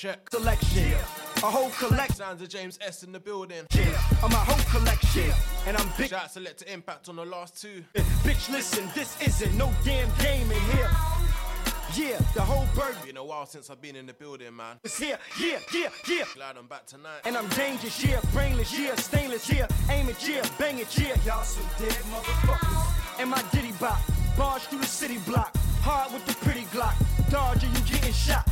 Check. Selection, a whole collection. Sounds of James S in the building. I'm a whole collection, and I'm big. Shout out Selector Impact on the last two. Bitch, listen, this isn't no damn game in here. Yeah, the whole bird Been a while since I've been in the building, man. It's here. Yeah, yeah, yeah. Glad I'm back tonight. And I'm dangerous, yeah, brainless, yeah, stainless, yeah, aim it, yeah, bang it, yeah. Y'all some dead motherfuckers. And my ditty bop, barge through the city block, hard with the pretty Glock. Dodger, you getting shot.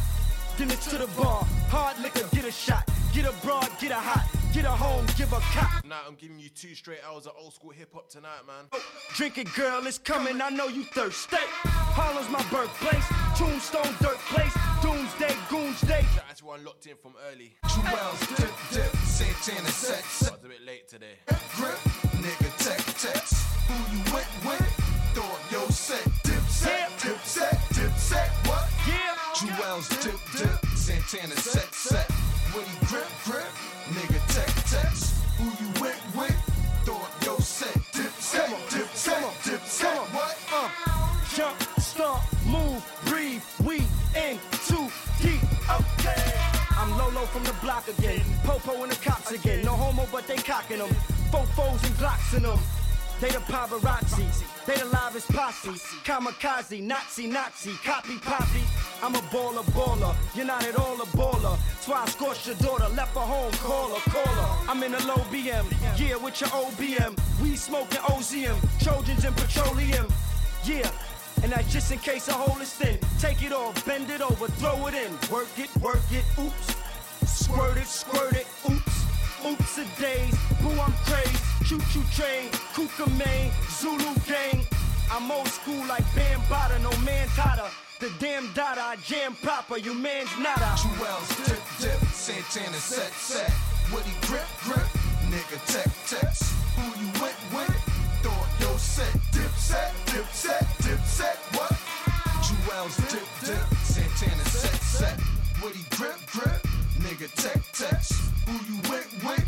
Then it's to the bar, hard liquor, get a shot, get a broad, get a hot, get a home, give a cop. Now I'm giving you two straight hours of old school hip hop tonight, man. Drink it, girl, it's coming. I know you thirsty. Harlem's my birthplace. Tombstone, dirt place. Doomsday, goons day. Shout out to one locked in from early. Juelz dip dip, Santana set I set, was a bit late today. grip, nigga tech text, who you with? Juelz dip dip, Santana set set, Woody grip grip, nigga tech text, who you went with? Thought yo set, dip set, dip set, dip set, what? Uh, jump, start, move, breathe. We in too deep. Okay. I'm Lolo from the block again. Popo and the cops again. No homo, but they cocking them. Fofos and Glocks in them. They the paparazzi. They the livest posse. Kamikaze, Nazi, Nazi, copy, poppy. I'm a baller, baller. You're not at all a baller. I scorched your daughter. Left her home, call her, call her. I'm in a low BM. Yeah, with your OBM. We smoking OZM. Trojans and petroleum. Yeah. And that's just in case a hole is thin. Take it off, bend it over, throw it in. Work it, work it, oops. Squirt it, squirt it, oops. Oops a days, boo I'm crazed. Choo choo train, Kuka main, Zulu gang. I'm old school like no man Tata. The damn I jam proper, you man's. Juelz dip dip, Santana set set, Woody grip grip, nigga tech text, who you went with? Thought yo set, dip set, dip set, dip set, what? Juelz dip dip, Santana set set, Woody grip grip, nigga tech text, who you went with?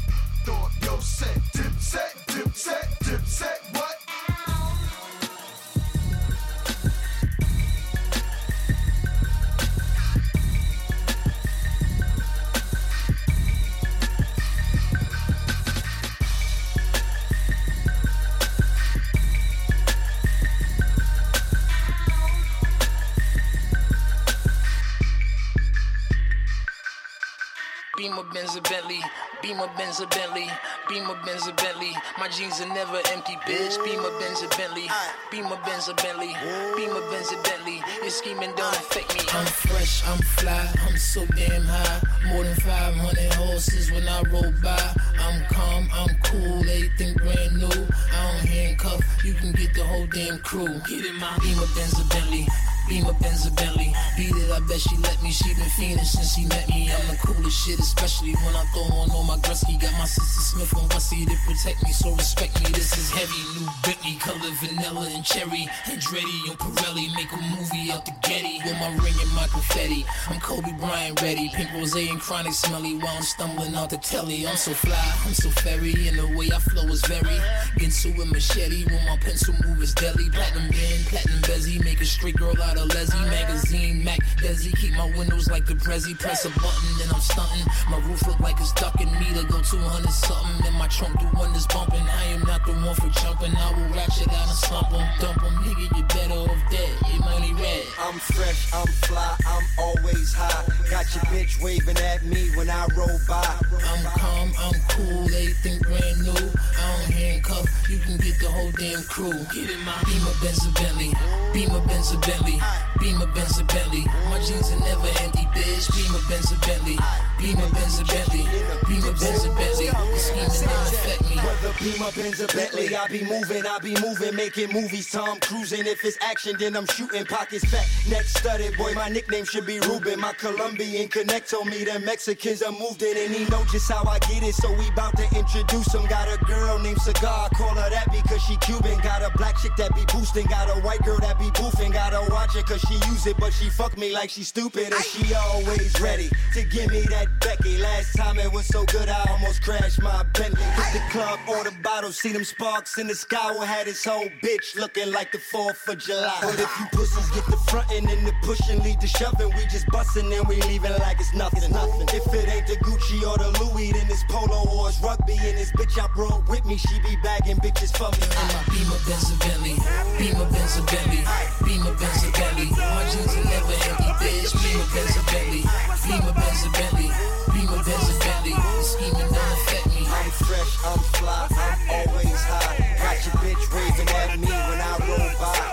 Benz a Bentley, Beamer Benz a Bentley. My jeans are never empty, bitch. Beamer Benz a Bentley, Beamer Benz a Bentley, Beamer Benz a Bentley. Your scheming don't affect me. I'm fresh, I'm fly, I'm so damn high. More than 500 horses when I roll by. I'm calm, I'm cool, everything brand new. I don't handcuff, you can get the whole damn crew. Get in my Beamer Benz a Bentley. Beamer Benz a Bentley. Beat it, I bet she let me. She been fiending since she met me. I'm the coolest shit, especially when I throw on all my Gretzky. Got my sister Smith and Wessie to protect me, so respect me. This is heavy, new Bentley, color vanilla and cherry. Andretti and Pirelli make a movie out the Getty with my ring and my confetti. I'm Kobe Bryant ready, pink rose and chronic smelly while I'm stumbling out the telly. I'm so fly, I'm so fairy, and the way I flow is very. Ginsu and machete when my pencil move is deadly. Platinum band, platinum bezzy, make a straight girl out of Leslie. Magazine, Mac, Desi, keep my windows like the Prezi. Press a button, then I'm stunting. My roof look like it's ducking me to go 200 something. And my trunk do wonders bumping. I am not the one for jumping. I will ratchet out and slump 'em, dump 'em. Nigga, you better off dead. Your money red. I'm fresh, I'm fly, I'm always high. Got your bitch waving at me when I roll by. I'm calm, I'm cool, everything brand new. I don't handcuff, you can get the whole damn crew. Get in my Beamer Benz a Bentley, Beamer Benz a Bentley, Beamer Benz a Bentley. My jeans are never empty, bitch. Beamer Benz a Bentley, Beamer, Benz, and Bentley. Beamer, Benz, and Bentley. The scheming me. Whether Beamer, Benz, or Bentley, I be moving, I be moving, making movies. Tom cruising. If it's action, then I'm shooting. Pockets fat, neck studded. Boy, my nickname should be Ruben. My Colombian connect told me that Mexicans are moved in, and he know just how I get it. So we bout to introduce him. Got a girl named Cigar, call her that because she Cuban. Got a black chick that be boosting. Got a white girl that be boofing. Gotta watch it cause she use it, but she fuck me like she stupid. And she always ready to give me that Becky. Last time it was so good, I almost crashed my Bentley. Hit the club, order bottles, see them sparks in the sky. We had his whole bitch looking like the 4th of July. But if you pussies get the frontin' and the pushing, lead the shoving, we just bustin' and we leaving like it's nothing. nothing. If it ain't the Gucci or the Louis, then it's polo or it's rugby. And this bitch I brought with me, she be bagging bitches for me. I'm a Beamer, Benz, Bentley. Beamer, Benz, Bentley. Beamer, Benz, and Bentley. My jeans are never empty, bitch. Beamer, Benz, and Bentley. Beamer, Benz, and Bentley. Beamer, Benz, and Bentley. The scheming don't affect me. I'm fresh, I'm fly, I'm always high. Got your bitch raving at me when I roll by.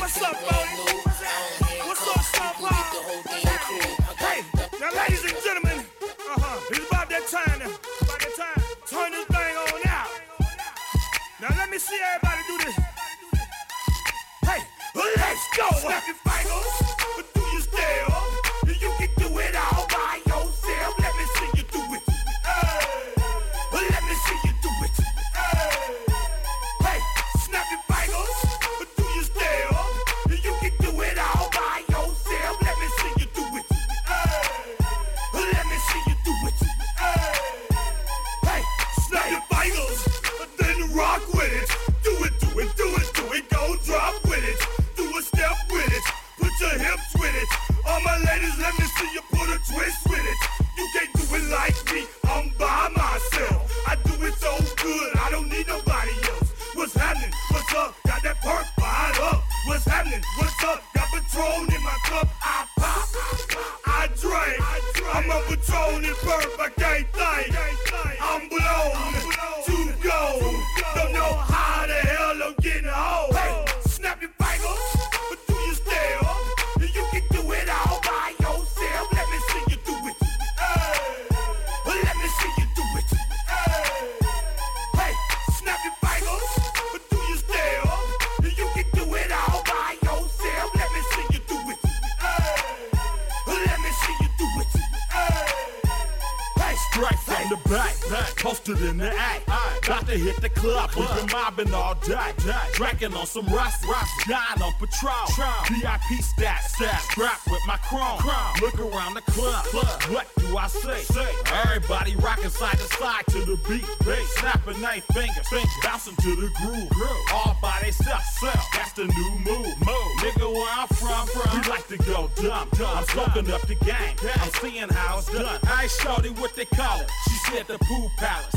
What's up, Brody? What's up, Star Hey, now, ladies and gentlemen, uh-huh, it's about that time now. About that time. Turn this thing on out. Now, let me see everybody go. My ladies, let me see you put a twist with it. You can't do it like me. I'm by myself. I do it so good. I don't need nobody else. What's happening? What's up? Got that perk fired up. What's happening? What's up? Got Patron in my cup. I pop. I drink. I'm a Patron and perk. I can't think. Posted in the act. About to hit the club, we've been mobbing all day. Drinking on some rust, rust, dying on patrol. VIP stats, stats, strapped with my chrome. Look around the club, what do I say? Everybody rocking side to side to the beat. Snapping they fingers, bouncing to the groove. All by themselves, that's the new move. Nigga, where I'm from, from, we like to go dumb. I'm smoking up the game, I'm seeing how it's done. I ain't shorty what they call it. She said the pool palace,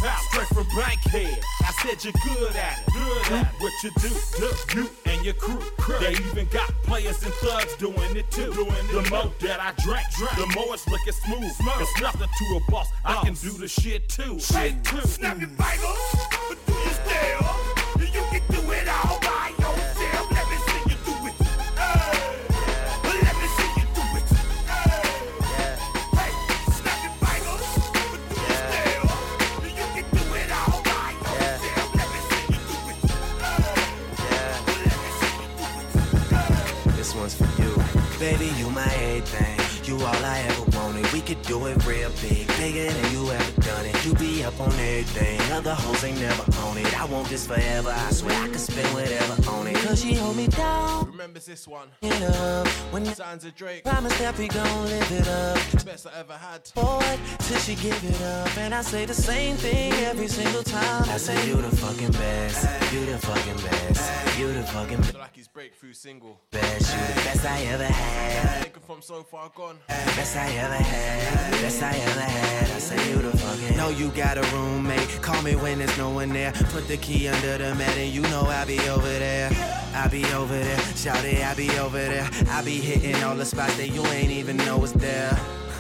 Bankhead. I said you're good at it, good at it. What you do, do, you and your crew. They even got players and thugs doing it too. doing the more that I drink, the more it's looking smooth. It's nothing to a boss. I can do the shit too. Shit too. Snap your fingers, but do you still? You can do it all I ever wanted. We could do it real big, bigger than you ever done it. You be up on everything. Other hoes ain't never on it. I want this forever. I swear I could spend whatever on it. Cause she hold me down. Remembers this one? It up. When Sounds of Drake. promise that we gon' live it up. Best I ever had. Boy, till she give it up. And I say the same thing every single time. I say you the fucking best. You the fucking best. You the fucking Feel like his breakthrough single. best. You the best I ever had. Taken from so far gone. Best I ever had, best I ever had. I say you the fucking. Know you got a roommate. Call me when there's no one there. Put the key under the mat and you know I'll be over there. I'll be over there, shout it, I'll be over there. I'll be hitting all the spots that you ain't even know was there.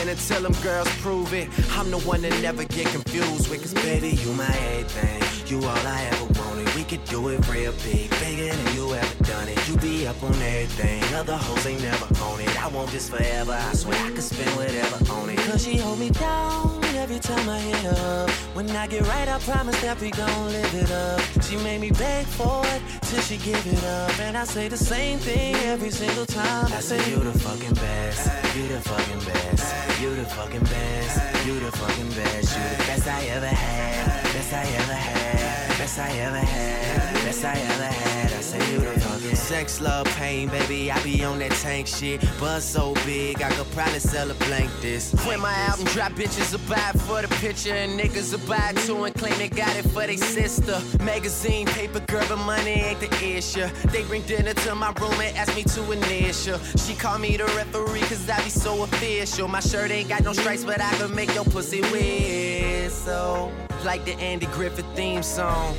And until them girls prove it, I'm the one that never get confused with. Cause baby, you my everything. You all I ever wanted. We could do it real big, bigger than you ever done it. You be up on everything. Other hoes ain't never on it. I want this forever. I swear I could spend whatever on it. Cause she hold me down every time I hit up. When I get right, I promise that we gon' live it up. She made me beg for it till she give it up. And I say the same thing every single time. I say, You the fucking best. You the fucking best. You the fucking best. You the fucking best. You the best I ever had. Best I ever had. Best I ever had. Best I ever had. Say, You sex, love, pain, baby. I be on that tank shit. Buzz so big, I could probably sell a blank this. When my album drop, bitches will buy for the picture, and niggas will buy it too and claim they got it for they sister. Magazine, paper, girl, but money ain't the issue. They bring dinner to my room and ask me to initial. She call me the referee, cause I be so official. My shirt ain't got no stripes, but I can make your pussy whistle. Like the Andy Griffith theme song.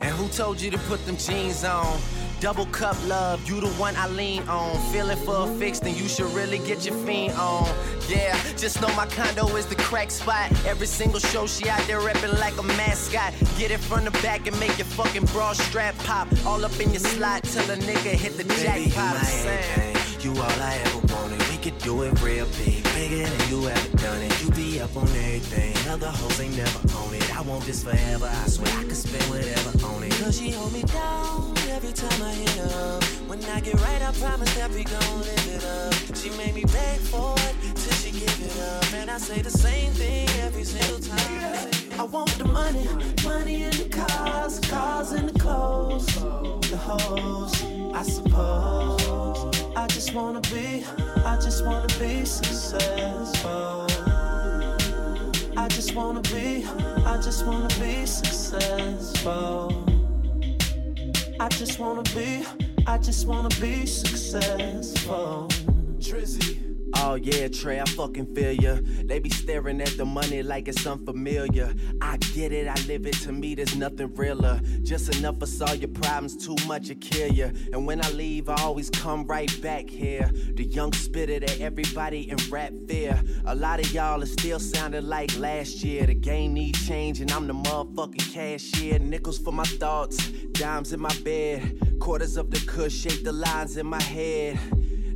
And who told you to put them jeans on? Double cup love, you the one I lean on. Feeling for a fix, then you should really get your fiend on. Yeah, just know my condo is the crack spot. Every single show she out there reppin' like a mascot. Get it from the back and make your fucking bra strap pop. All up in your slot till a nigga hit the Baby, you jackpot. my I'm saying. You all I ever wanted. We could do it real big, bigger than you ever done it. You be up on everything. Other hoes ain't never on it. I want this forever. I swear I could spend whatever on it. Cause she hold me down every time I hit up. When I get right, I promise that we gon' live it up. She made me beg for it till she give it up. And I say the same thing every single time. I want the money, money in the cars, cars in the clothes, the hoes, I suppose. I just wanna be, I just wanna be successful. I just wanna be, I just wanna be successful. I just wanna be, I just wanna be successful. Drizzy. Oh yeah, Trey, I fucking feel ya. They be staring at the money like it's unfamiliar. I get it, I live it. To me, there's nothing realer. Just enough for solve your problems, too much to kill ya. And when I leave, I always come right back here. The young spitter that everybody in rap fear. A lot of y'all are still sounding like last year. The game needs change, and I'm the motherfucking cashier. Nickels for my thoughts, dimes in my bed. Quarters of the cush shape the lines in my head.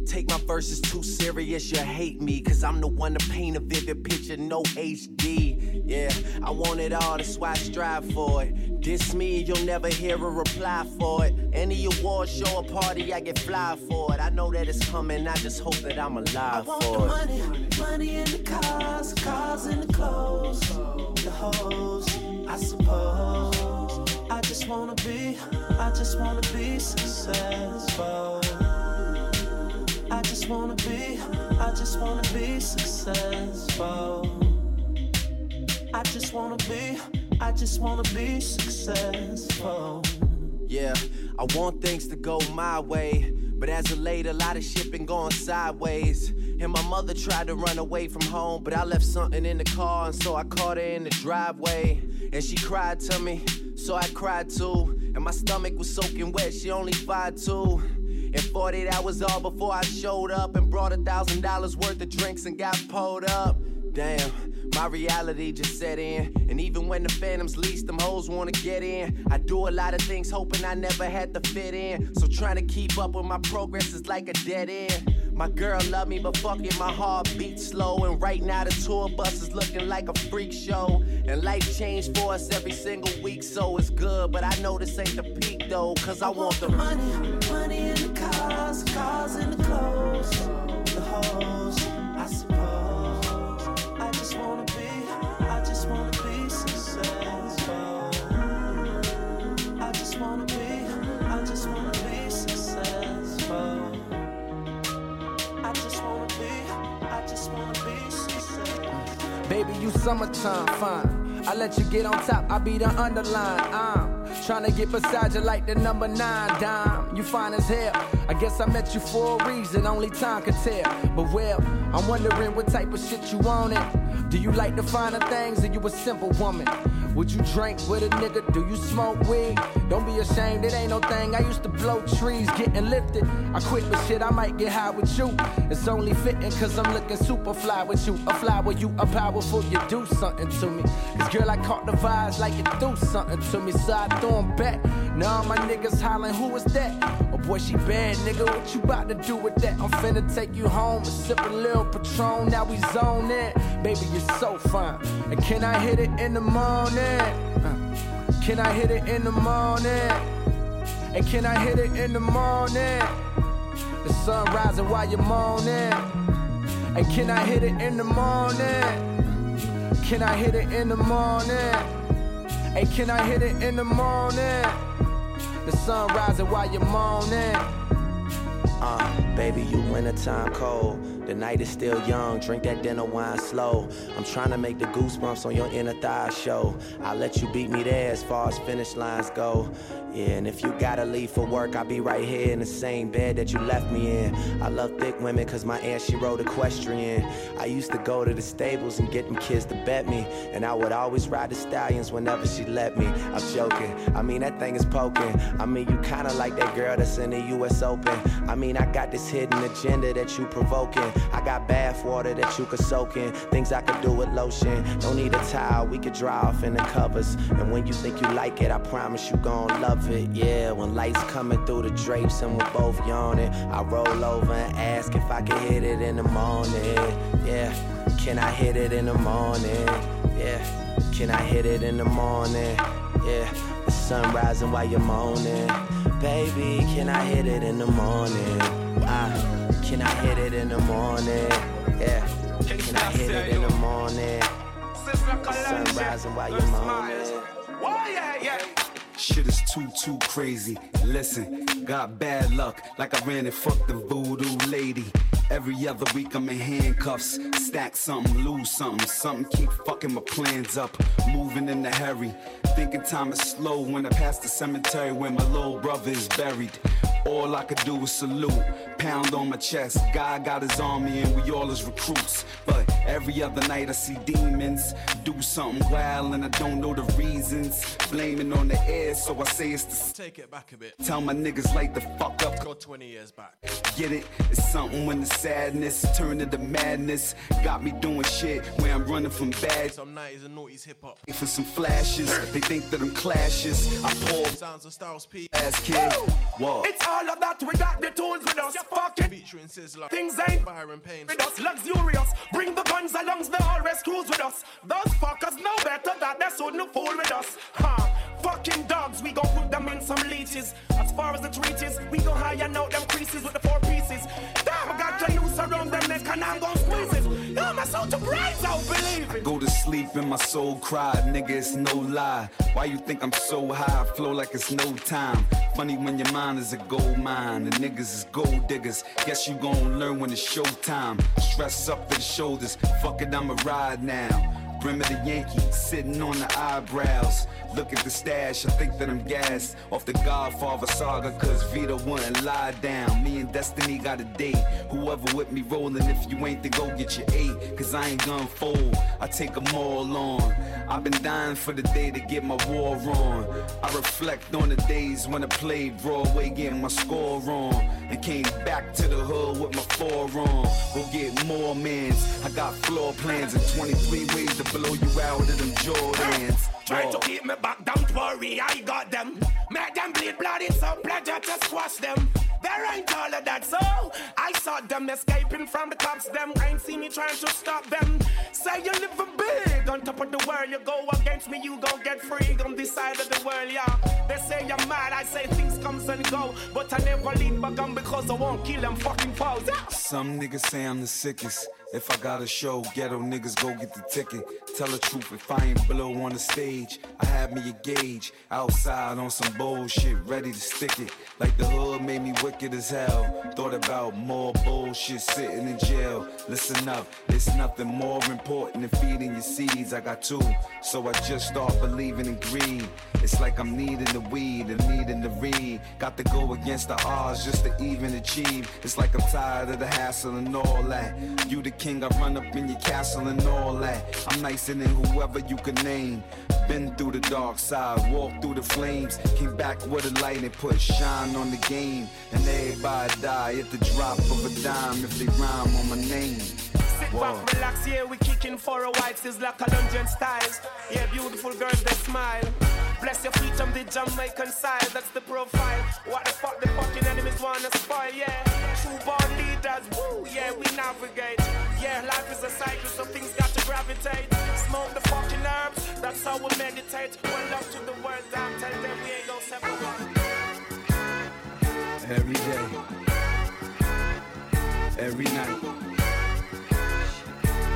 Take my verses too serious, you hate me. Cause I'm the one to paint a vivid picture, no HD. Yeah, I want it all, that's why I strive for it. Diss me, you'll never hear a reply for it. Any award show or party, I get fly for it. I know that it's coming, I just hope that I'm alive. I want the for it. money, money in the cars, cars in the clothes, the hoes, I suppose. I just wanna be, I just wanna be successful. I just wanna be, I just wanna be successful. I just wanna be, I just wanna be successful. Yeah, I want things to go my way. But as of late, a lot of shit been going sideways. And my mother tried to run away from home, but I left something in the car, and so I caught her in the driveway. And she cried to me, so I cried too. And my stomach was soaking wet, she only five two. And 48 hours all before I showed up and brought a thousand dollars worth of drinks and got pulled up. Damn, my reality just set in. And even when the phantoms lease, them hoes wanna get in. I do a lot of things hoping I never had to fit in. So trying to keep up with my progress is like a dead end. My girl love me, but fuck it, my heart beats slow. And right now the tour bus is looking like a freak show. And life changed for us every single week, so it's good. But I know this ain't the peak though, cause I want the money, money in the I suppose. I just wanna be, I just wanna be successful. I just wanna be, I just wanna be successful. I just wanna be, I just wanna be successful. Baby, you summertime fine. I let you get on top, I be the underline. I'm trying to get beside you like the number nine dime. You fine as hell. I guess I met you for a reason, only time could tell. But well, I'm wondering what type of shit you want it. Do you like the finer things or you a simple woman? Would you drink with a nigga? Do you smoke weed? Don't be ashamed, it ain't no thing. I used to blow trees, getting lifted. I quit, but shit, I might get high with you. It's only fitting, cause I'm looking super fly with you. A fly with you, a powerful, you do something to me. Cause girl, I caught the vibes like you do something to me. So I throw them back. Now my niggas hollering, who is that? Oh boy, she bad, nigga. What you about to do with that? I'm finna take you home and sip a little Patron. Now we zone in. Baby, you're so fine. And can I hit it in the morning? Uh, can I hit it in the morning? And can I hit it in the morning? The sun rising while you're moaning. And can I hit it in the morning? Can I hit it in the morning? And can I hit it in the morning? The sun rising while you're moaning. Uh, baby, you wintertime cold. The night is still young, drink that dinner wine slow. I'm trying to make the goosebumps on your inner thigh show. I'll let you beat me there as far as finish lines go. Yeah, and if you gotta leave for work, I'll be right here in the same bed that you left me in. I love thick women cause my aunt, she rode equestrian. I used to go to the stables and get them kids to bet me. And I would always ride the stallions whenever she let me. I'm joking, I mean, that thing is poking. I mean, you kinda like that girl that's in the US Open. I mean, I got this hidden agenda that you provoking. I got bath water that you could soak in. Things I could do with lotion. Don't need a towel, we could dry off in the covers. And when you think you like it, I promise you gon' love it. Yeah, when lights coming through the drapes and we're both yawning, I roll over and ask if I can hit it in the morning. Yeah, can I hit it in the morning? Yeah, can I hit it in the morning? Yeah, the sun rising while you're moaning. Baby, can I hit it in the morning? Ah, can I hit it in the morning? Yeah, can I hit it in the morning? The sun rising while you're moaning. Oh, yeah, yeah. Shit is too, too crazy. Listen, got bad luck, like I ran and fucked the voodoo lady. Every other week I'm in handcuffs. Stack something, lose something. Something keep fucking my plans up. Moving in a hurry. Thinking time is slow when I pass the cemetery where my little brother is buried. All I could do was salute, pound on my chest. God got his army and we all his recruits. But every other night I see demons do something wild and I don't know the reasons. Blaming on the air, so I say it's the. Take it back a bit. Tell my niggas like the fuck up. Go 20 years back. Get it? It's something when the sadness turned into madness. Got me doing shit where I'm running from bad. Some 90s and noughties hip hop. For some flashes, they think that I'm clashes. I pull Sounds of Styles P. ass kid. What? It's all of that, we got the tools with us. Featuring Sizzla. things ain't Byron Payne. with us luxurious. Bring the guns along, the always cruise with us. Those fuckers know better that they shouldn't fool with us. Huh. Fucking dogs, we gon' put them in some leeches. As far as the treaties, we gon' iron out them creases with the four pieces. Damn, I got the noose around them neck and I'm gon' squeeze it. Yo, my soul to believe it. Go to sleep and my soul cried, nigga, it's no lie. Why you think I'm so high? I flow like it's no time. Funny when your mind is a gold mine, the niggas is gold diggers. Guess you gon' learn when it's showtime. Stress up to the shoulders, fuck it, I'ma ride now. Brim of the Yankee, sitting on the eyebrows. Look at the stash, I think that I'm gassed off the Godfather saga, cause Vito wouldn't lie down. Me and Destiny got a date. Whoever with me rolling, if you ain't, then go get your eight, cause I ain't gonna fold. I take them all on. I've been dying for the day to get my war on. I reflect on the days when I played Broadway, getting my score on, and came back to the hood with my forearm. Go get more mans. I got floor plans and 23 ways to blow you out of them Jordans. Try to keep me back, don't worry, I got them. Make them bleed blood, it's a pleasure to squash them. There ain't all of that, so I saw them escaping from the cops. Them ain't see me trying to stop them. Say you living big on top of the world, you go against me, you gon' get free on this side of the world, yeah. They say you're mad, I say things comes and go, but I never leave back on because I won't kill them fucking foes. Yeah. Some niggas say I'm the sickest. If I got a show, ghetto niggas go get the ticket. Tell the truth, if I ain't blow on the stage, I have me a gauge. Outside on some bullshit, ready to stick it. Like the hood made me wicked as hell. Thought about more bullshit sitting in jail. Listen up, it's nothing more important than feeding your seeds. I got two, so I just start believing in greed. It's like I'm needing the weed and needing the read. Got to go against the odds just to even achieve. It's like I'm tired of the hassle and all that. You the king, I run up in your castle and all that. I'm nicer than whoever you can name. Been through the dark side, walked through the flames. Came back with a light and put shine on the game. And everybody die at the drop of a dime if they rhyme on my name. Sit back, relax, yeah, we kicking for a white is like a London styles. Yeah, beautiful girls, they smile. Bless your feet, I'm the Jamaican side, that's the profile. What the fuck the fucking enemies wanna spoil, yeah. True born leaders, woo, yeah, we navigate. Yeah, life is a cycle, so things got to gravitate. Smoke the fucking herbs, that's how we meditate. One love to the world, I'm telling them we ain't gonna separate. Every day, every night,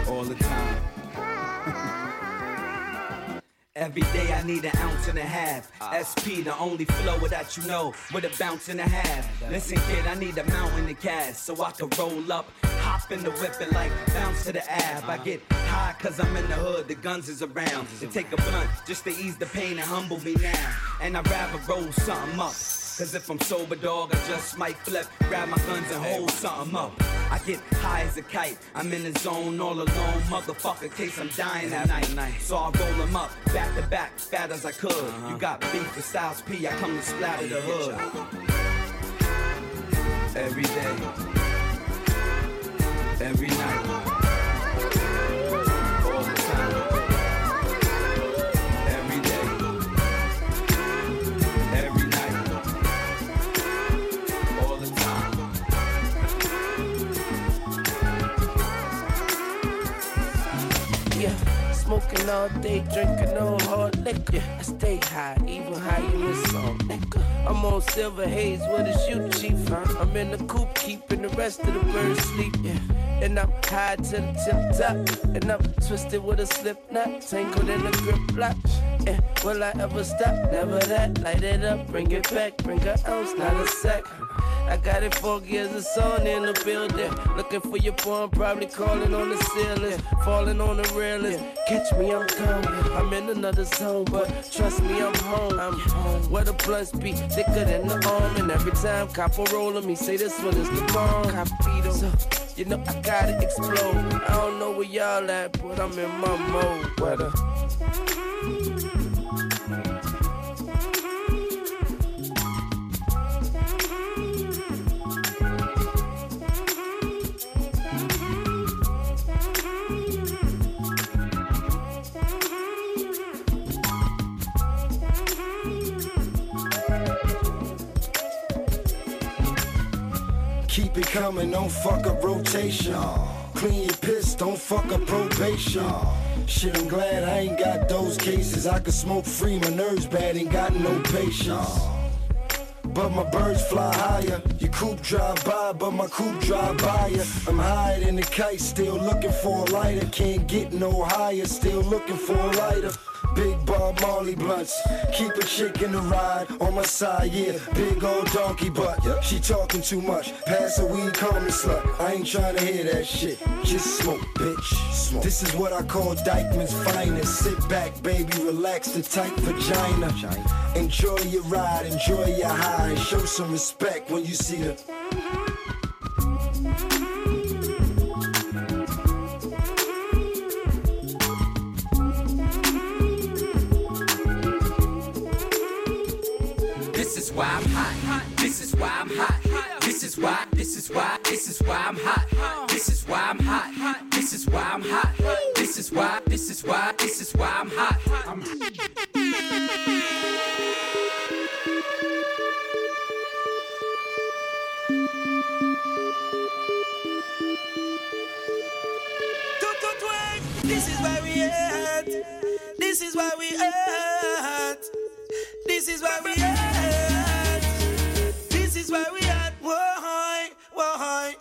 all the time. Every day I need an ounce and a half. SP, the only flow that you know, with a bounce and a half. Listen, kid, I need a mountain to cast so I can roll up, hop in the whip and like bounce to the ab. I get high cause I'm in the hood, the guns is around. To take a blunt just to ease the pain and humble me now. And I'd rather roll something up. Cause if I'm sober, dog, I just might flip, grab my guns and hold something up. I get high as a kite, I'm in the zone all alone, motherfucker, case I'm dying at night. So I roll them up, back to back, fat as I could. You uh-huh. got beef with Styles P, I come to splatter the hood. Every day, every night, smoking all day, drinking no hard liquor. I stay high, even higher than salt liquor. I'm on silver haze with a shoot chief. Huh? I'm in the coop, keeping the rest of the birds sleep. Yeah. And I'm high to the tip top. And I'm twisted with a slip knot, tangled in a grip lock. Yeah, will I ever stop? Never that. Light it up, bring it back, bring an ounce, not a sack. I got it four gears of sun in the building. Looking for your phone, probably calling on the ceiling. Falling on the railings. Catch me, I'm coming. I'm in another zone, but trust me, I'm home. I'm home. Where the blunts be thicker than the arm. And every time copper rolling me, say this one is the bomb. So, you know, I gotta explode. I don't know where y'all at, but I'm in my mode. Weather. Keep coming, don't fuck up rotation. Clean your piss, don't fuck up probation. Shit, I'm glad I ain't got those cases. I can smoke free, my nerves bad, ain't got no patience. But my birds fly higher. Your coop drive by, but my coop drive by ya. I'm higher than the kite, still looking for a lighter. Can't get no higher, still looking for a lighter. Big Bob Marley blunts, keep a chick in the ride on my side, yeah. Big old donkey butt, she talking too much. Pass a weed, call me slut. I ain't trying to hear that shit. Just smoke, bitch. Smoke. This is what I call Dyckman's finest. Sit back, baby, relax the tight vagina. Enjoy your ride, enjoy your high. Show some respect when you see the. Why I'm hot. This is why. This is why. This is why I'm hot. This is why I'm hot. This is why I'm hot. This is why. This is why. This is why I'm hot. I'm This is why we at. This is why we at. This is why we at. This is why we at. Why, why?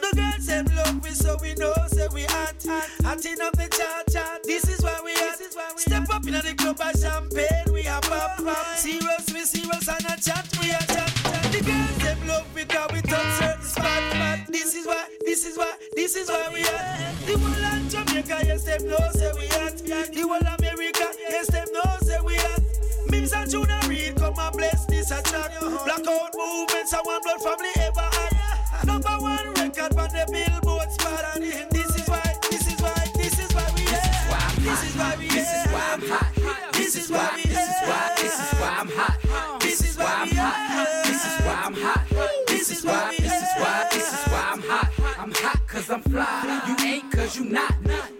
The girls them love me, so we know, say we we at. Hotting up the chart chart. This is where we at. Step up in the club of champagne. We are pop pop. Serious, we serious and a chat. We are chat. The girls them love because we touch certain spot. This is why, this is why, this is why we at. The whole of Jamaica, yes them know say we at. The whole America, yes them know say we at. Mims and Junior Reid come and bless this attack. Blackout movements and one blood family ever had. Number one record on the billboard spot. And this is why, this is why, this is why we at. This is why we This is why I'm hot. This is why. This is why. This is why I'm hot. This is why I'm hot. This is why I'm hot. This is why. This is why. This is why I'm hot. I'm hot cause I'm fly. You ain't cause you not.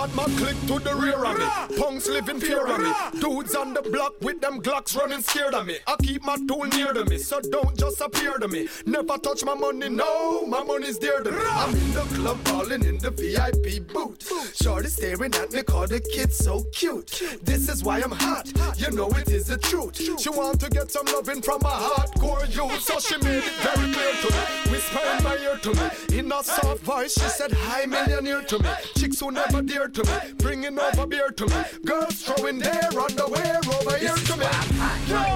Got my click to the rear of me. Punks living fear of me. Dudes on the block with them Glocks running scared of me. I keep my tool near to me, so don't just appear to me. Never touch my money, no, my money's dear to me. I'm in the club balling in the VIP booth. Shorty staring at me, cause the kid's so cute. This is why I'm hot, you know it is the truth. She want to get some loving from a hardcore youth, so she made it very clear to me. Whisper in my ear to me, in a soft voice, she said, Hi, millionaire to me. Chicks who never dear to me, bringing over beer to me. Girls throwing their underwear over here to me.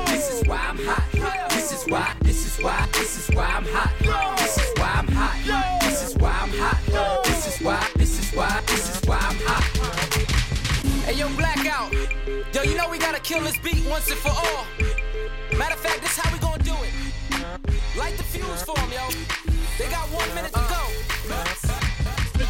This is why I'm hot. This is why. This is why. This is why I'm hot. This is why I'm hot. This is why I'm hot. This is why. This is why. This is why I'm hot. Hey, yo, Blackout. Yo, you know we gotta kill this beat once and for all. Matter of fact, this how we gonna do it. Light the fuse for 'em, yo. They got one minute to go.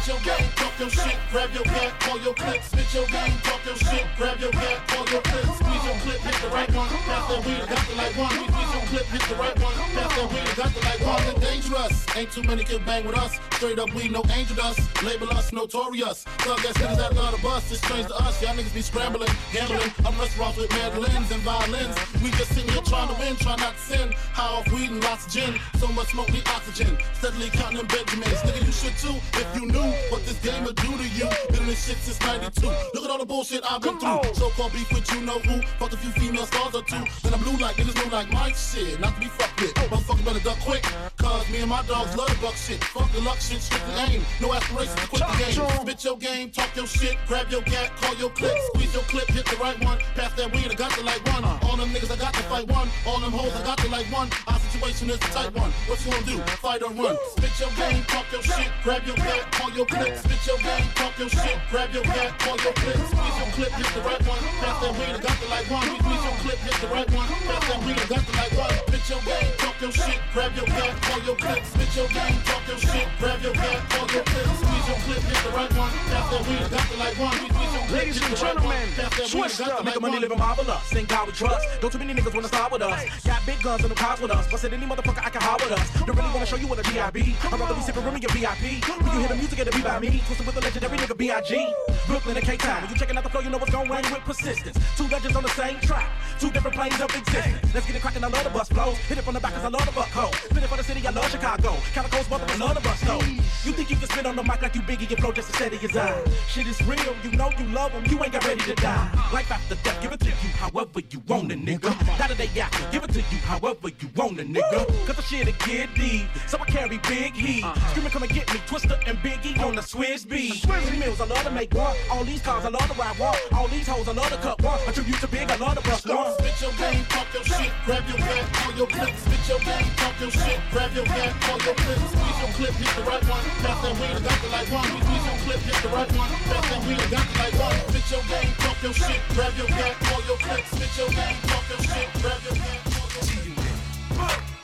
Spit your game, talk your shit, grab your gat, call your clip. Spit your game, talk your shit, grab your gat, call your clip. Squeeze your clip, hit the right one, pass that weed, got the like one. Squeeze your clip, hit the right one, pass that weed, got the like one. They're dangerous, ain't too many can bang with us. Straight up, we no angel dust, label us notorious. Thug ass niggas that love the bus, it's strange to us. Y'all niggas be scrambling, gambling. I'm restaurants with mandolins and violins. We just sitting here trying to win, trying not to sin. High off weed and lots of gin, so much smoke, need oxygen. Steadily counting Benjamins. Nigga, you should too, if you knew what this game will do to you. Been in this shit since 92. Look at all the bullshit I've been through. So called beef with you know who. Fucked a few female stars or two. Then I'm blue like niggas know like my shit. Not to be fucked with. Motherfucker better duck quick. Cause me and my dogs love the buck shit. Fuck the luck shit, strictly aim. No aspirations to quit the game. Spit your game, talk your shit, grab your gat, call your clip, squeeze your clip, hit the right one. Pass that weed, I got the like one. All them niggas I got to fight one. All them hoes I got to like one. Our situation is the tight one. What you gonna do? Fight or run? Spit your game, talk your shit, grab your gat, call your clip, spit your game, talk your shit, grab your gat, call your clip, squeeze your clip, hit the right one. Pass that weed, got the like one. Squeeze your clip, hit the right one. Pass that weed, got the like one. Spit your game, talk your shit, grab your gat, call your clip, spit your game, talk your shit, grab your gat, call your clip, squeeze your clip, hit the right one. Pass that weed, got the like one. Squeeze your clip, Ladies hit and the right one. gentlemen, Pass that weed, I switch up. the Make money one. living marvelous. Thank God we trust. Don't too many niggas wanna start with us. Got big guns and the cars with us. Busted any motherfucker I can hide with us. Don't really wanna show you what a GIB. I'd rather be sipping room in your VIP. When you hear the music, it'll be by me. Twisted with the legendary nigga B.I.G. Brooklyn and K-Town. When you checking out the flow, you know what's going on with persistence. Two legends on the same track. Two different planes of existence. Let's get it cracking, I love the bus flows. Hit it from the back cause I love the buck hole. Spin it for the city, I love Chicago. Kinda coast, but none of us know. You think you can spit on the mic like you biggie, your flow just as steady as I. Shit is real, you know you love them, you ain't got ready to die. Life after death, give it to you however you want it, nigga. That day after, give it to you however you want it, nigga. Cause the shit it get deep, so I carry big heat. Uh-huh. Screaming, come and get me, Twista and Biggie on the Swizz beat. Three meals, I love to make one. All these cars, I love to ride one. All these hoes, I love to cut one. A tribute to Big, I love to bust one. Spit your game, talk your shit, grab your gat, call your clip. Spit your game, talk your shit, grab your gat, call your clip. Squeeze your clip, hit the right one. Pass that weed, I got the like one. Squeeze your clip, hit the right one. Pass that weed, I got the like one. Spit your game, talk your shit, grab your gat, call your clip. Spit your game, talk your shit, grab your gat, call your clip.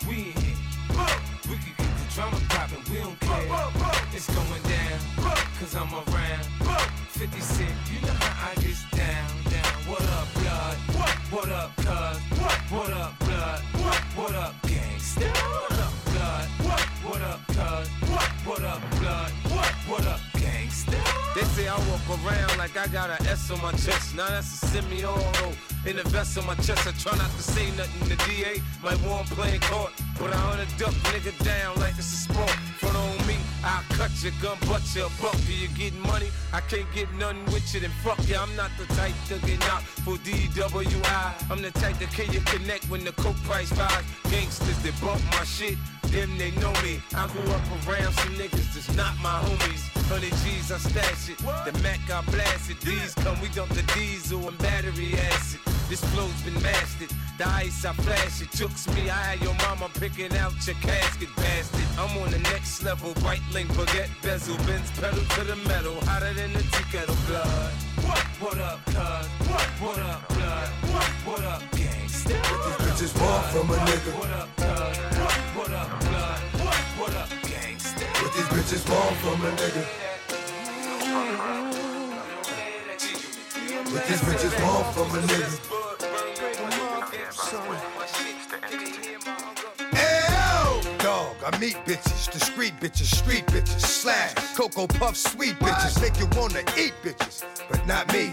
We in here. We can get the drama poppin', we don't care. It's going down, cause I'm around. 50 Cent, you know how I get down, down. What up, blood? What What up, cuz? What What up, blood? What What up, gangsta? What up, blood? What What up, cuz? What What up, blood? What up, gangsta? They say I walk around like I got an S on my chest. Now that's a semi-auto. In the vest on my chest, I try not to say nothing. The DA might want playing court, but I hunt a duck nigga down like it's a sport. Front on me, I'll cut your gun, but your buck. Do you get money? I can't get nothing with you, then fuck you. I'm not the type to get knocked for DWI. I'm the type to kill you connect when the coke price rise. Gangsters that bump my shit, them they know me. I grew up around some niggas that's not my homies. Hundred G's, I stash it. The Mac, I blast it. These come, we dump the diesel and battery acid. This flow's been mastered. The ice, I flash it. Chooks me, I had your mama picking out your casket, bastard. I'm on the next level. Right link, baguette, bezel, bends, pedal to the metal. Hotter than the tea kettle blood. What? What up, cuz? What? What up, blood? What? What up, gangsta? What these bitches want from a nigga? What up, cuz? What? What up, blood? What? What up, gangsta? What these bitches want from a nigga? What these bitches want from a nigga? Ew! Dog, I meet bitches, discreet bitches, street bitches, slash, cocoa puff, sweet bitches, make you wanna eat bitches, but not me.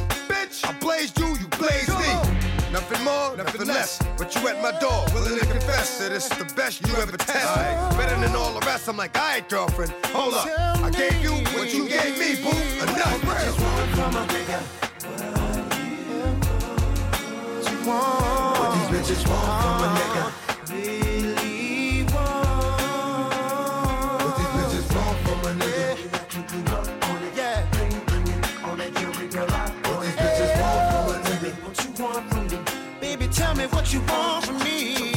Nothing nothing less. But you at my door, willing to confess that it's the best you ever test. Better than all the rest. I'm like, alright, girlfriend, hold up. I gave you what you gave me, boo. Enough. What these bitches want from a nigga? Tell me what you want from me.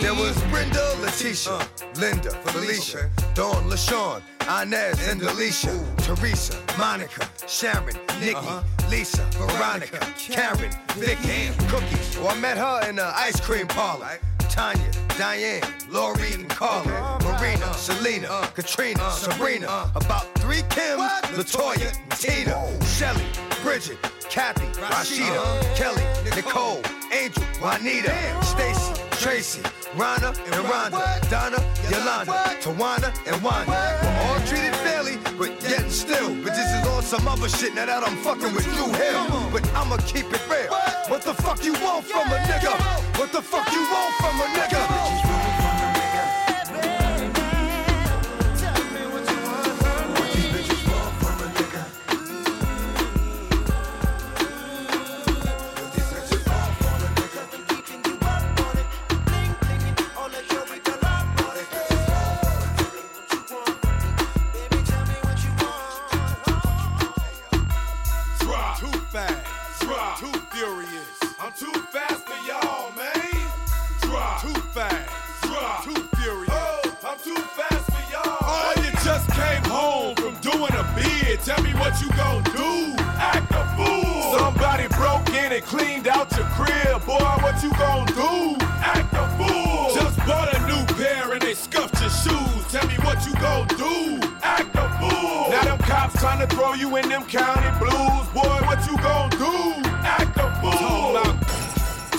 There was Brenda, Letitia, uh. Linda, Felicia, Dawn, LaShawn, Inez, and Alicia, Teresa, Monica, Sharon, uh-huh. Nikki, Lisa, Veronica, Karen, Vicky, Cookie. Oh, I met her in an ice cream parlor. Tanya, Diane, Lori, and Carla, Marina, Selena, Katrina, Sabrina, about three Kims, Latoya, Tina, Shelly, Bridget, Kathy, Rashida, Kelly, Nicole, Angel, Juanita, Stacy, Tracy, Rhonda and Rhonda, Donna, Yolanda, Tawana, and Wanda. We're all treated fairly, but yet still. But this is on some other shit now that I'm fucking with Dru Hill. But I'ma keep it real. What the fuck you want from a nigga? What the fuck you want from a nigga? And cleaned out your crib. Boy, what you gon' do? Act a fool. Just bought a new pair and they scuffed your shoes. Tell me what you gon' do. Act a fool. Now them cops trying to throw you in them county blues. Boy, what you gon' do? Act a fool.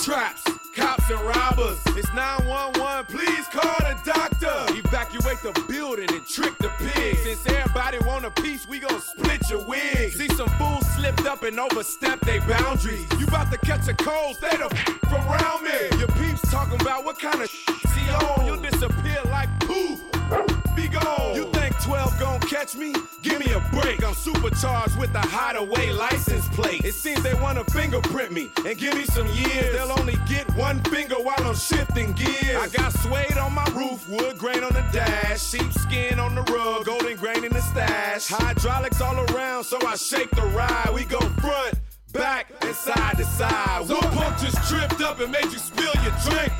Traps, cops, and robbers. It's 911. Please call the doctor. Evacuate the building and trick the pigs. Since everybody want a piece, we gon' split your wig. See some fools slipped up and overstepped their boundaries. You about to catch a cold, stay the f- from around me. Your peeps talking about what kind of she on. Catch me? Give me a break. I'm supercharged with a hideaway license plate. It seems they wanna fingerprint me and give me some years. They'll only get one finger while I'm shifting gears. I got suede on my roof, wood grain on the dash, sheepskin on the rug, golden grain in the stash. Hydraulics all around, so I shake the ride. We go front. Back and side to side. One punk just tripped up and made you spill your drink.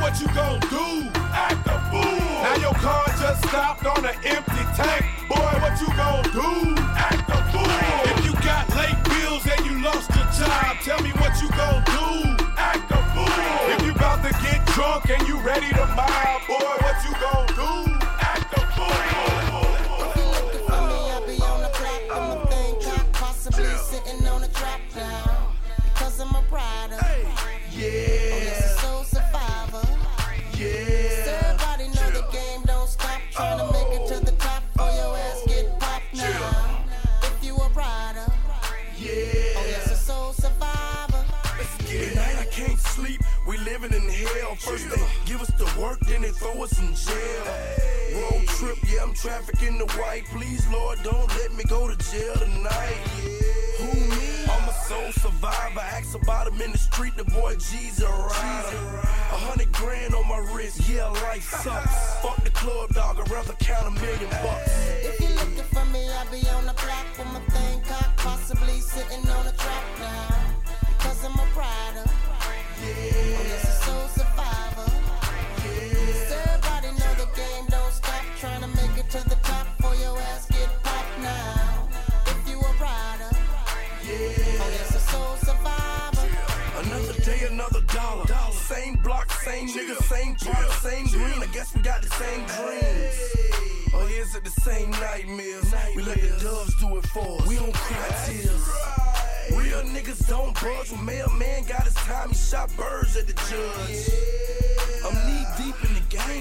What you gon' do. Act a fool. Now your car just stopped on an empty tank. Boy, what you gon' do? Act a fool. If you got late bills and you lost your job, tell me what you gon' do. Act a fool. If you about to get drunk and you ready to mob, then they throw us in jail. Road trip, yeah, I'm trafficking the white. Please, Lord, don't let me go to jail tonight. Who me? I'm a soul survivor. Ask about him in the street, the boy G's a rider. A hundred grand on my wrist, yeah, life sucks. Fuck the club dog, I'd rather count a million bucks. If you're looking for me, I'll be on the block with my thing cocked, possibly sitting on a track now. Because I'm a rider. Yeah. Oh, yes, same nigga, same product, same green. I guess we got the same dreams. Or is it the same nightmares? We let the doves do it for us. We don't cry tears. Real niggas don't budge. When mailman got his time, he shot birds at the judge. I'm knee deep in the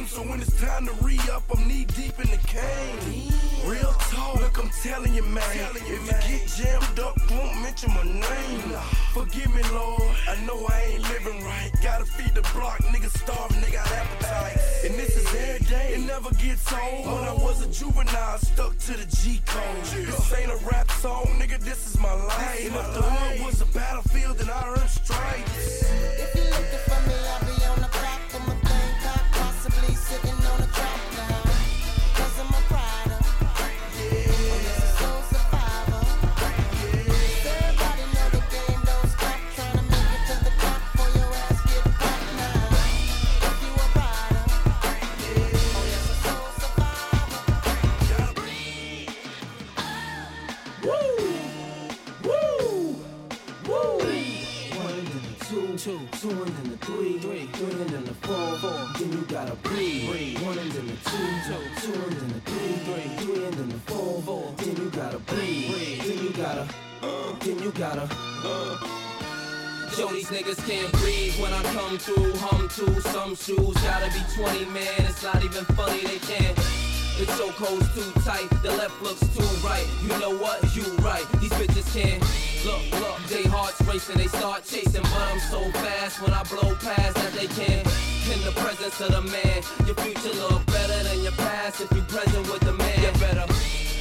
so when it's time to re up, I'm knee deep in the game. Real talk, look, I'm telling you, man. If you get jammed up, won't mention my name. Forgive me, Lord. I know I ain't living right. Gotta feed the block, niggas starving, they got appetite. And this is every day, it never gets old. When I was a juvenile, stuck to the G code. This ain't a rap song, nigga, this is my life. And if the hood was a battlefield, then I earned stripes. If you're looking for me, I'll be gotta breathe, breathe. One and then the two, two, two and then the three, three, three and then the four, four. Then you gotta breathe, breathe. Then you gotta, uh, then you gotta, uh. Show these niggas can't breathe when I come through. Hum to some shoes, gotta be 20, man. It's not even funny, they can't. The chokehold's too tight, the left looks too right. You know what? You right. These bitches can't. Look, look, they hearts racing, they start chasing, but I'm so fast when I blow past that they can't. In the presence of the man, your future look better than your past if you present with the man. You better.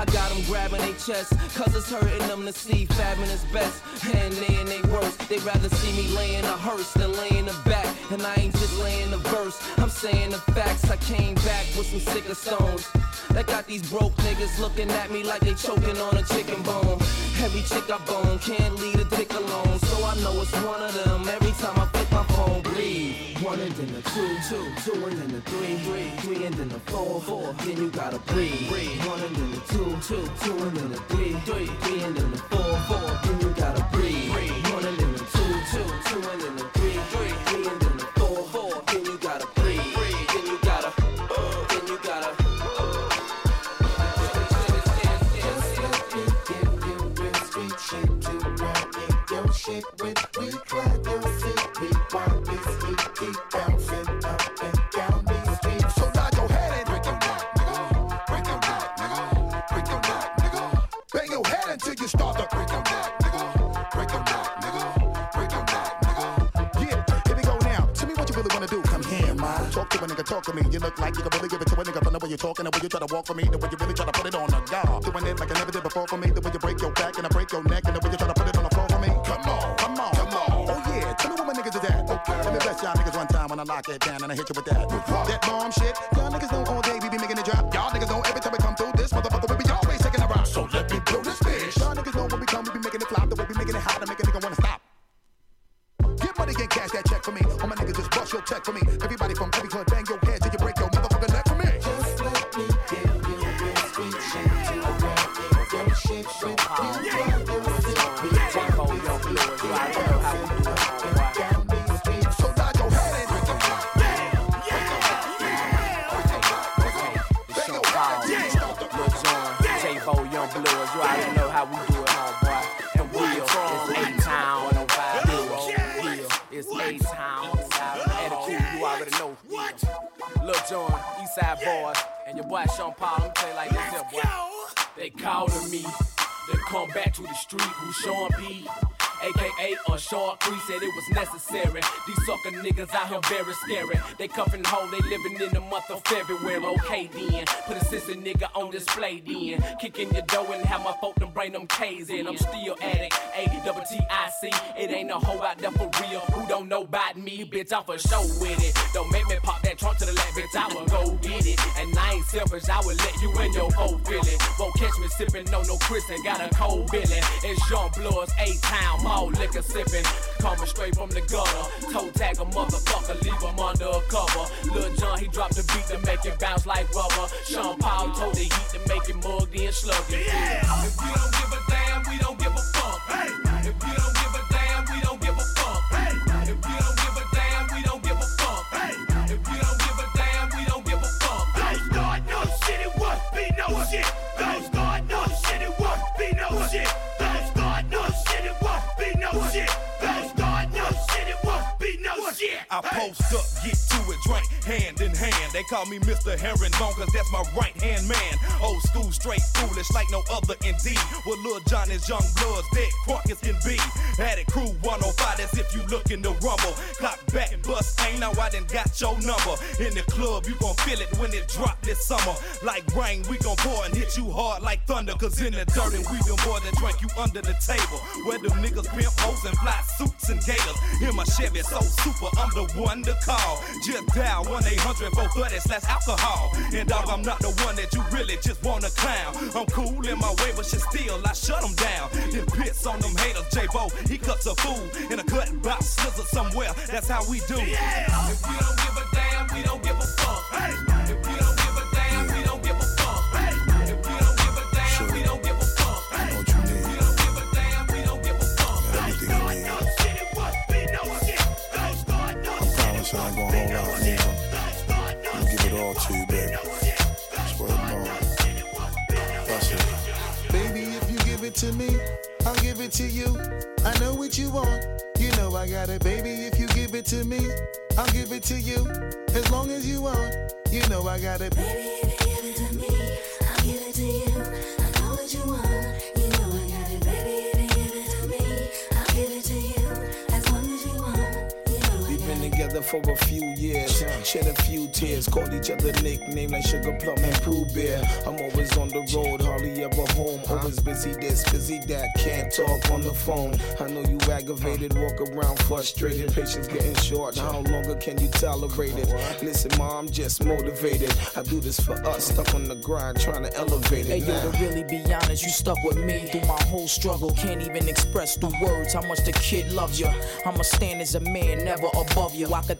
I got them grabbing their chest. Cause it's hurting them to see fabbing is best. And they and they worst. They'd rather see me laying a hearse than laying a back. And I ain't just laying the verse, I'm saying the facts. I came back with some sicker stones. That got these broke niggas looking at me like they choking on a chicken bone. Every chick I bone can't leave a dick alone. I know it's one of them every time I flip my phone. Breathe. One and then the two, two, two and then the three, three, three and then the four, four. Then you gotta breathe. One and then the two, two, two and then the three, three, three and then the four, four. Then you gotta breathe. One and then the two, two, two and then the three, Shit with we clap your feet, we want this heat keep bouncing up and down these streets. So nod your head and break your neck, nigga. Break your neck, nigga. Break your neck, nigga. Bang your head until you start to break your neck, nigga. Break your neck, nigga. Break your neck, nigga. Yeah, here we go now. Tell me what you really wanna do. Come here, man. Talk to a nigga, talk to me. You look like you can really give it to a nigga from the way you're talking, the way you try to walk for me, the way you really try to put it on a guard. Doing it like I never did before for me, the way you break your back and I break your neck, and the way you try to put it on the floor for me. Come on, come on, come on. Oh yeah, tell me what my niggas is at. Okay. Let me bless y'all niggas one time when I lock it down and I hit you with that. That bomb shit. Y'all niggas know all day we be making it drop. Y'all niggas know every time we come through this motherfucker we be always taking a rock. So let me blow this bitch. Y'all niggas know when we come we be making it flop, the way we be making it hot to make a nigga wanna stop. Get money and cash that check for me. All my niggas just bust your check for me. Everybody from every club bang your head how we do it, homeboy. And Will, it's A-Town, 105 It's A-Town, attitude, you already know. Lil Jon, East Side Boyz, and your boy Sean Paul. Let me you like this here, boy. They calling me, they come back to the street, who Sean P. AKA a short crease said it was necessary. These sucker niggas out here very scary. They cuffin' home, they living in the month of February. Okay then, put a sister nigga on display then. Kick in your door and have my folk to bring them K's in. I'm still addict, A double T I C. It ain't no hoe out there for real. Who don't know about me, bitch? I'm for show with it. Don't make me pop that trunk to the left, bitch. I will go get it. And I ain't selfish, I will let you in your whole feeling. Won't catch me sippin' no no Chris and got a cold billy. It's Jean Blood's A Town, all liquor sippin'. Coming straight from the gutter. Toe tag a motherfucker, leave him under a cover. Lil Jon, he dropped the beat to make it bounce like rubber. Sean Paul told the heat to make it mugged in sluggy. Yeah. If you don't give a damn, we don't give a fuck. I post up, get drink hand in hand. They call me Mr. Herringbone, cause that's my right hand man. Old school, straight foolish, like no other indeed. Well, Lil Jon is young bloods, dead crunk as can be. It crew 105, that's if you looking to rumble. Clock back, bust, ain't now I done got your number. In the club, you gon' feel it when it drop this summer. Like rain, we gon' pour and hit you hard like thunder. Cause in the dirt, and we them more than drink you under the table. Where them niggas pimp hoes and fly suits and gators. In my Chevy, so super, I'm the one to call. Just dial 1 800 430 slash alcohol. And dog, I'm not the one that you really just wanna clown. I'm cool in my way, but shit still, I shut them down. Then piss on them haters, J Bo, he cuts a fool in a cut box, scissor somewhere. That's how we do. Yeah. If you don't give a damn, we don't give a fuck. Hey. I promise I ain't gonna hold out, nigga. I'll give it all to you, baby. Swear to God. That's it. Baby, if you give it to me, I'll give it to you. I know what you want. You know I got it, baby. If you give it to me, I'll give it to you. As long as you want, you know I got it. Baby, for a few years, shed a few tears, called each other nicknames like Sugar Plum and Pooh Bear. I'm always on the road, hardly ever home. Always busy this, busy that, can't talk on the phone. I know you aggravated, walk around frustrated, patience getting short. How longer can you tolerate it? Listen, mom, just motivated. I do this for us, stuck on the grind, trying to elevate it. Hey, yo, to really be honest, you stuck with me through my whole struggle. Can't even express through words how much the kid loves you. I'ma stand as a man, never above you. I could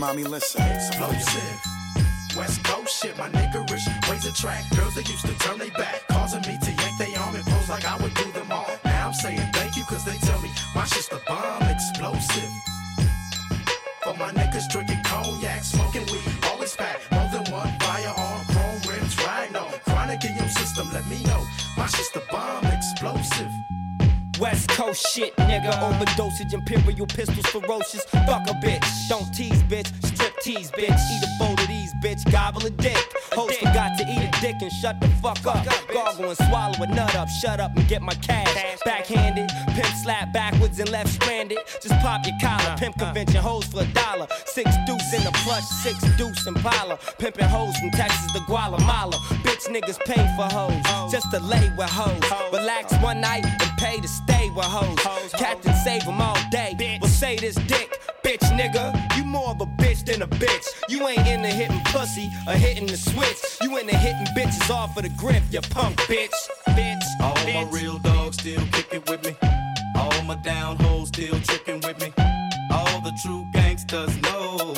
mommy, listen. Explosive. West Coast shit, my nigga niggerish ways attract girls that used to turn they back, causing me to yank they arm and pose like I would do them all. Now I'm saying thank you, cause they tell me my shit's the bomb West Coast shit, nigga. Overdosage, imperial pistols, ferocious. Fuck a bitch. Don't tease, bitch. Strip tease, bitch. Eat a bowl of these, bitch. Gobble a dick. Host forgot to eat a dick and shut the fuck up. Gargle and swallow a nut up. Shut up and get my cash. Backhanded. Pimp slap backwards and left stranded. Just pop your collar. Pimp convention hoes for a dollar. Six deuce in the plush, six deuce Impala. Pimping hoes from Texas to Guatemala. Bitch niggas pay for hoes. Just to lay with hoes. Relax one night and pay to stay with hoes. Captain save them all day. Well, say this dick, bitch nigga. You more of a bitch than a bitch. You ain't into hitting pussy or hitting the switch. You into hitting bitches off of the grip, you punk bitch. Bitch. All bitch. my real dogs still kicking with me. All my down hoes still tricking with me. All the true gangsters know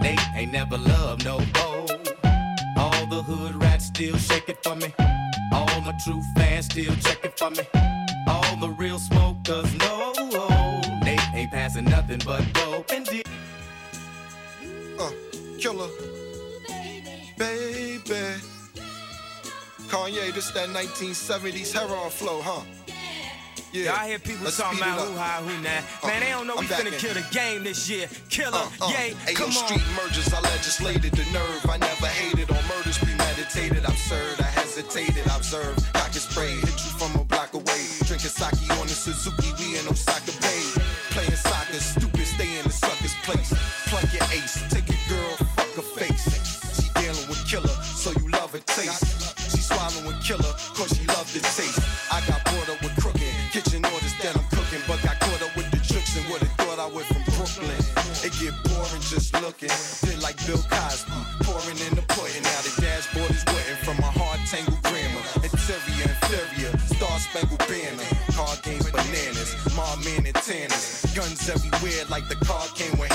they ain't never love no bow. All the hood rats still shaking for me. All my true fans still checking for me. All the real smokers know they ain't passing nothing but dope and deep. Killer. Baby. Kanye, this that 1970s heroin flow, huh? Yeah. Y'all hear people Let's talking about who high, who now. Uh, Man, they don't know I'm we finna in. kill the game this year. Killer, Uh, uh. yay, Ayo, come on. street mergers, I legislated the nerve. I never hated on murders premeditated. Absurd, I hesitated, observed. Cock and spray, hit you from a block away. Drinking sake on the Suzuki, we in Osaka Bay. Playing soccer, Bill Cosby, pouring in the pudding. Now the dashboard is wetting from my hard tangled grammar. Interior, inferior, star spangled banner. Card game bananas, mob man and tanners. Guns everywhere like the car came with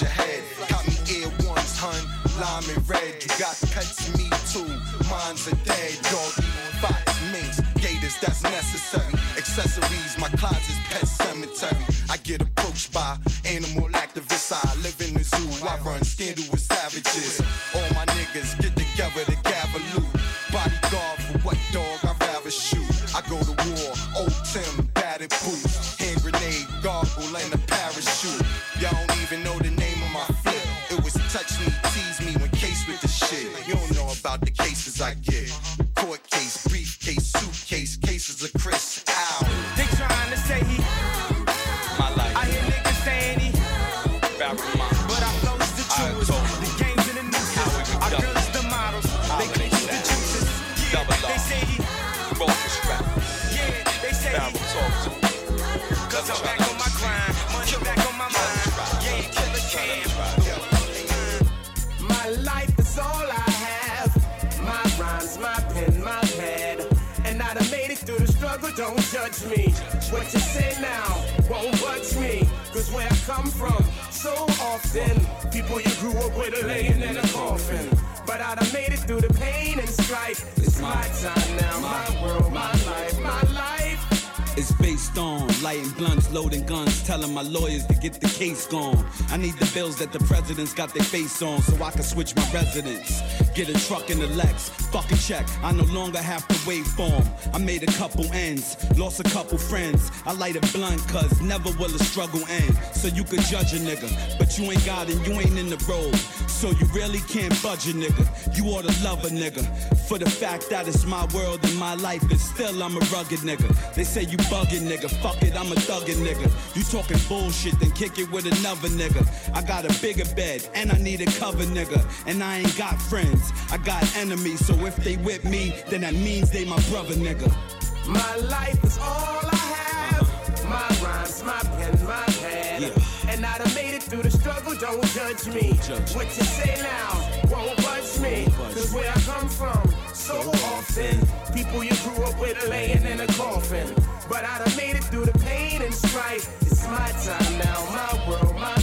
your head. Got me ear ones, hun, lime and red. You got pets, me too. Mine's a dead dog, fox, minks, gators, that's necessary. Accessories, my closet's pet cemetery. I get approached by animal activists. I live in the zoo, I run scandal now won't budge me. Cause where I come from, so often, people you grew up with are laying in a coffin. But I done made it through the pain and strife. It's my time now, my world, my life, my life. It's based on lighting blunts, loading guns, telling my lawyers to get the case gone. I need the bills that the presidents got their face on so I can switch my residence. Get a truck in the Lex, fuck a check. I no longer have to wait for 'em. I made a couple ends, lost a couple friends. I light a blunt cause never will a struggle end. So you could judge a nigga, but you ain't got it, you ain't in the road. So you really can't budge a nigga. You ought to love a nigga. For the fact that it's my world and my life, and still I'm a rugged nigga. They say you bugging nigga, fuck it, I'm a thuggin' nigga. You talking bullshit, then kick it with another nigga. I got a bigger bed, and I need a cover nigga. And I ain't got friends, I got enemies. So if they with me, then that means they my brother nigga. My life is all I have. My rhymes, my pen, my pad. And I done made it through the struggle, don't judge me. What you say now won't budge me. Cause where I come from, so often, people you grew up with are laying in a coffin. But I done made it through the pain and strife. It's my time now, my world, my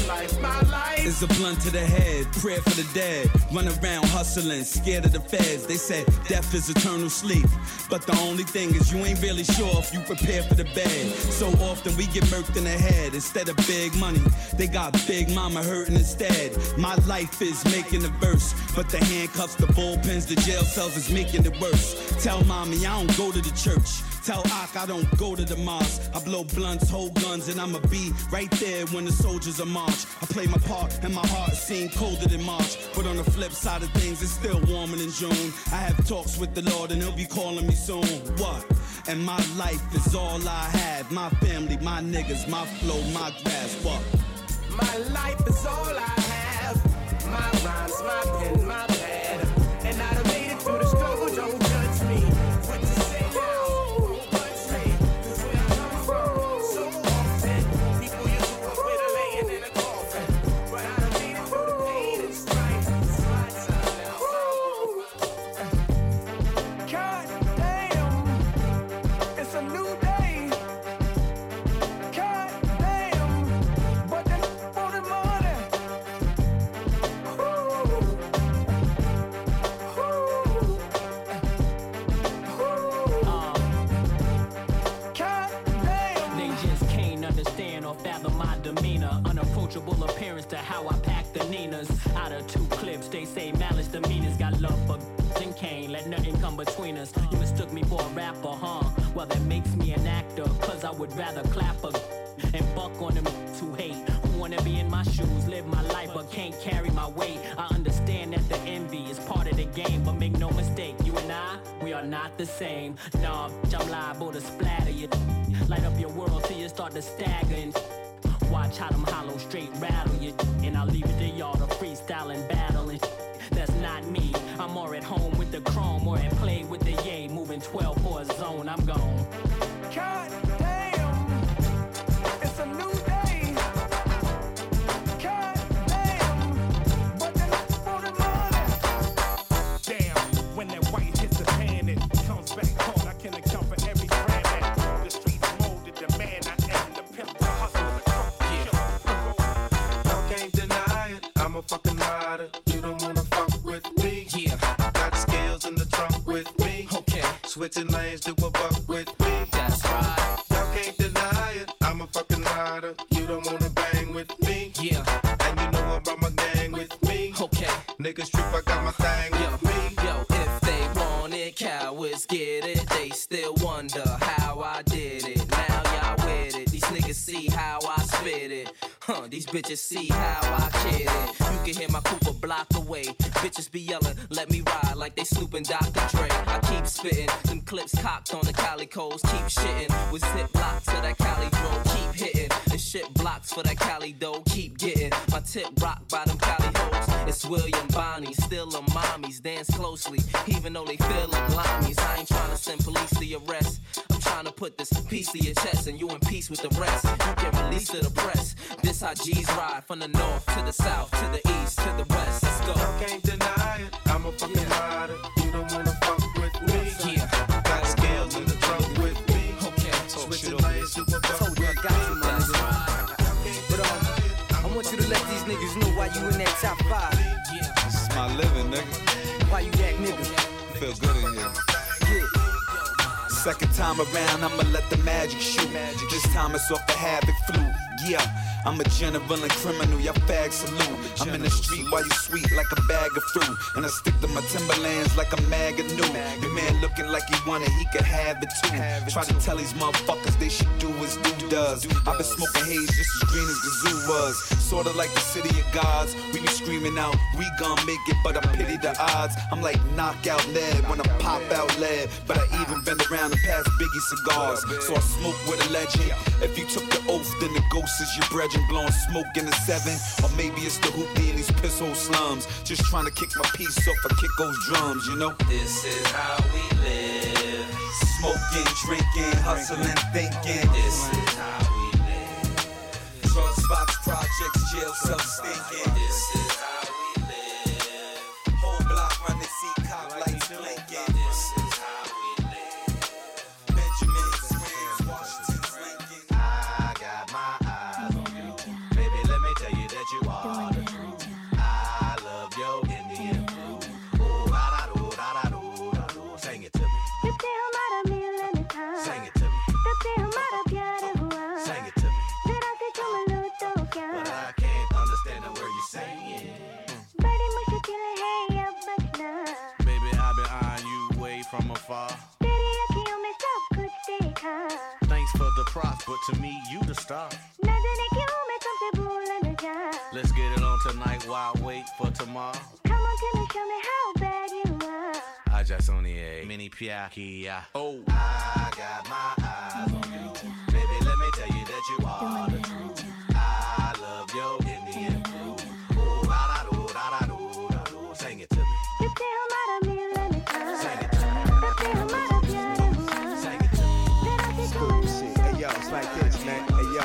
It's a blunt to the head, prayer for the dead. Run around hustling, scared of the feds. They said death is eternal sleep. But the only thing is, you ain't really sure if you prepare for the bed. So often we get murked in the head. Instead of big money, they got big mama hurting instead. My life is making a verse. But the handcuffs, the bullpens, the jail cells is making it worse. Tell mommy I don't go to the church. Tell Ak I don't go to the mosque. I blow blunts, hold guns, and I'ma be right there when the soldiers are march. I play my part and my heart seemed colder than March. But on the flip side of things, it's still warmer than June. I have talks with the Lord, and He'll be calling me soon. What? And my life is all I have. My family, my niggas, my flow, my grass. What? My life is all I have. My rhymes, my pen, my the Ninas. Out of two clips, they say malice demeanors. Got love for and can't let nothing come between us. You mistook me for a rapper, huh? Well, that makes me an actor. Cause I would rather clap a and buck on them who hate. Who wanna be in my shoes, live my life, but can't carry my weight. I understand that the envy is part of the game, but make no mistake, you and I, we are not the same. Nah, bitch, I'm liable to splatter you. Light up your world till you start to stagger and Watch how them hollow straight rattle you, and I'll leave it to y'all to freestyle and battle and That's not me. I'm more at home with the chrome, or at play with the yay, moving 12 for a zone. I'm gone. Rider. You don't wanna fuck with me. Yeah. Got scales in the trunk with me. Okay. Switching lanes do a buck with me. That's right. Y'all can't deny it. I'm a fucking rider. You don't wanna bang with me. Yeah. And you know I brought my gang with me. Okay. Niggas trip, I got my thing bitches see how I kid it. You can hear my Cooper block away. Bitches be yelling, let me ride like they snooping Dr. Dre. I keep spitting, them clips cocked on the Cali calicos. Keep shitting with zip blocks to that Cali dro. Keep hitting, and shit blocks for that Cali dough. Keep getting my tip rocked by them Cali hoes. It's William Bonney, still them mommies. Dance closely, even though they feel them limeys. I ain't trying to send police to your arrest. I'm trying to put this piece to your chest and you in peace with the rest. You can release to the press. This how G's ride from the north to the south to the east to the west. Let's go. Y'all can't deny it. I'm a fucking rider. You don't wanna fuck with me. Yeah. Got skills in the trunk with me. Okay. Switching lanes to a buck with me. That's But um, I want you to let these niggas know why you in that top five. Yeah. This is my living, nigga. Why you that nigga? Feel good in here. Second time around, I'ma let the magic shoot. Magic. This time it's off the havoc flute. I'm a general and criminal, y'all fag salute. I'm in the street while you sweet like a bag of fruit. And I stick to my Timberlands like a mag of new. Your man looking like he want it, he could have it too. Try to tell these motherfuckers they should do as do does. I've been smoking haze just as green as the zoo was. Sorta like the city of gods. We be screaming out, we gon' make it, but I pity the odds. I'm like knockout lead when I pop out lead. But I even bend around and pass Biggie cigars. So I smoke with a legend. If you took the oath, then the ghost is your brethren blowing smoke in the seven. Or maybe it's the hoopty in these piss hole slums. Just trying to kick my piece off of Kiko's drums, you know? This is how we live. Smoking, drinking, hustling, thinking. This is how we live. Drug spots, projects, jail cells stinking. This is a mini piaki. Oh, I got my eyes on you. Baby, let me tell you that you are the truth. I love your Indian food. Ooh, da da do, da da do, da do. Sing it to me. Yo te amara mil en mi cara. Yo te amara piano. Pero si tú me Shit. Hey yo, it's like this, man. Hey yo.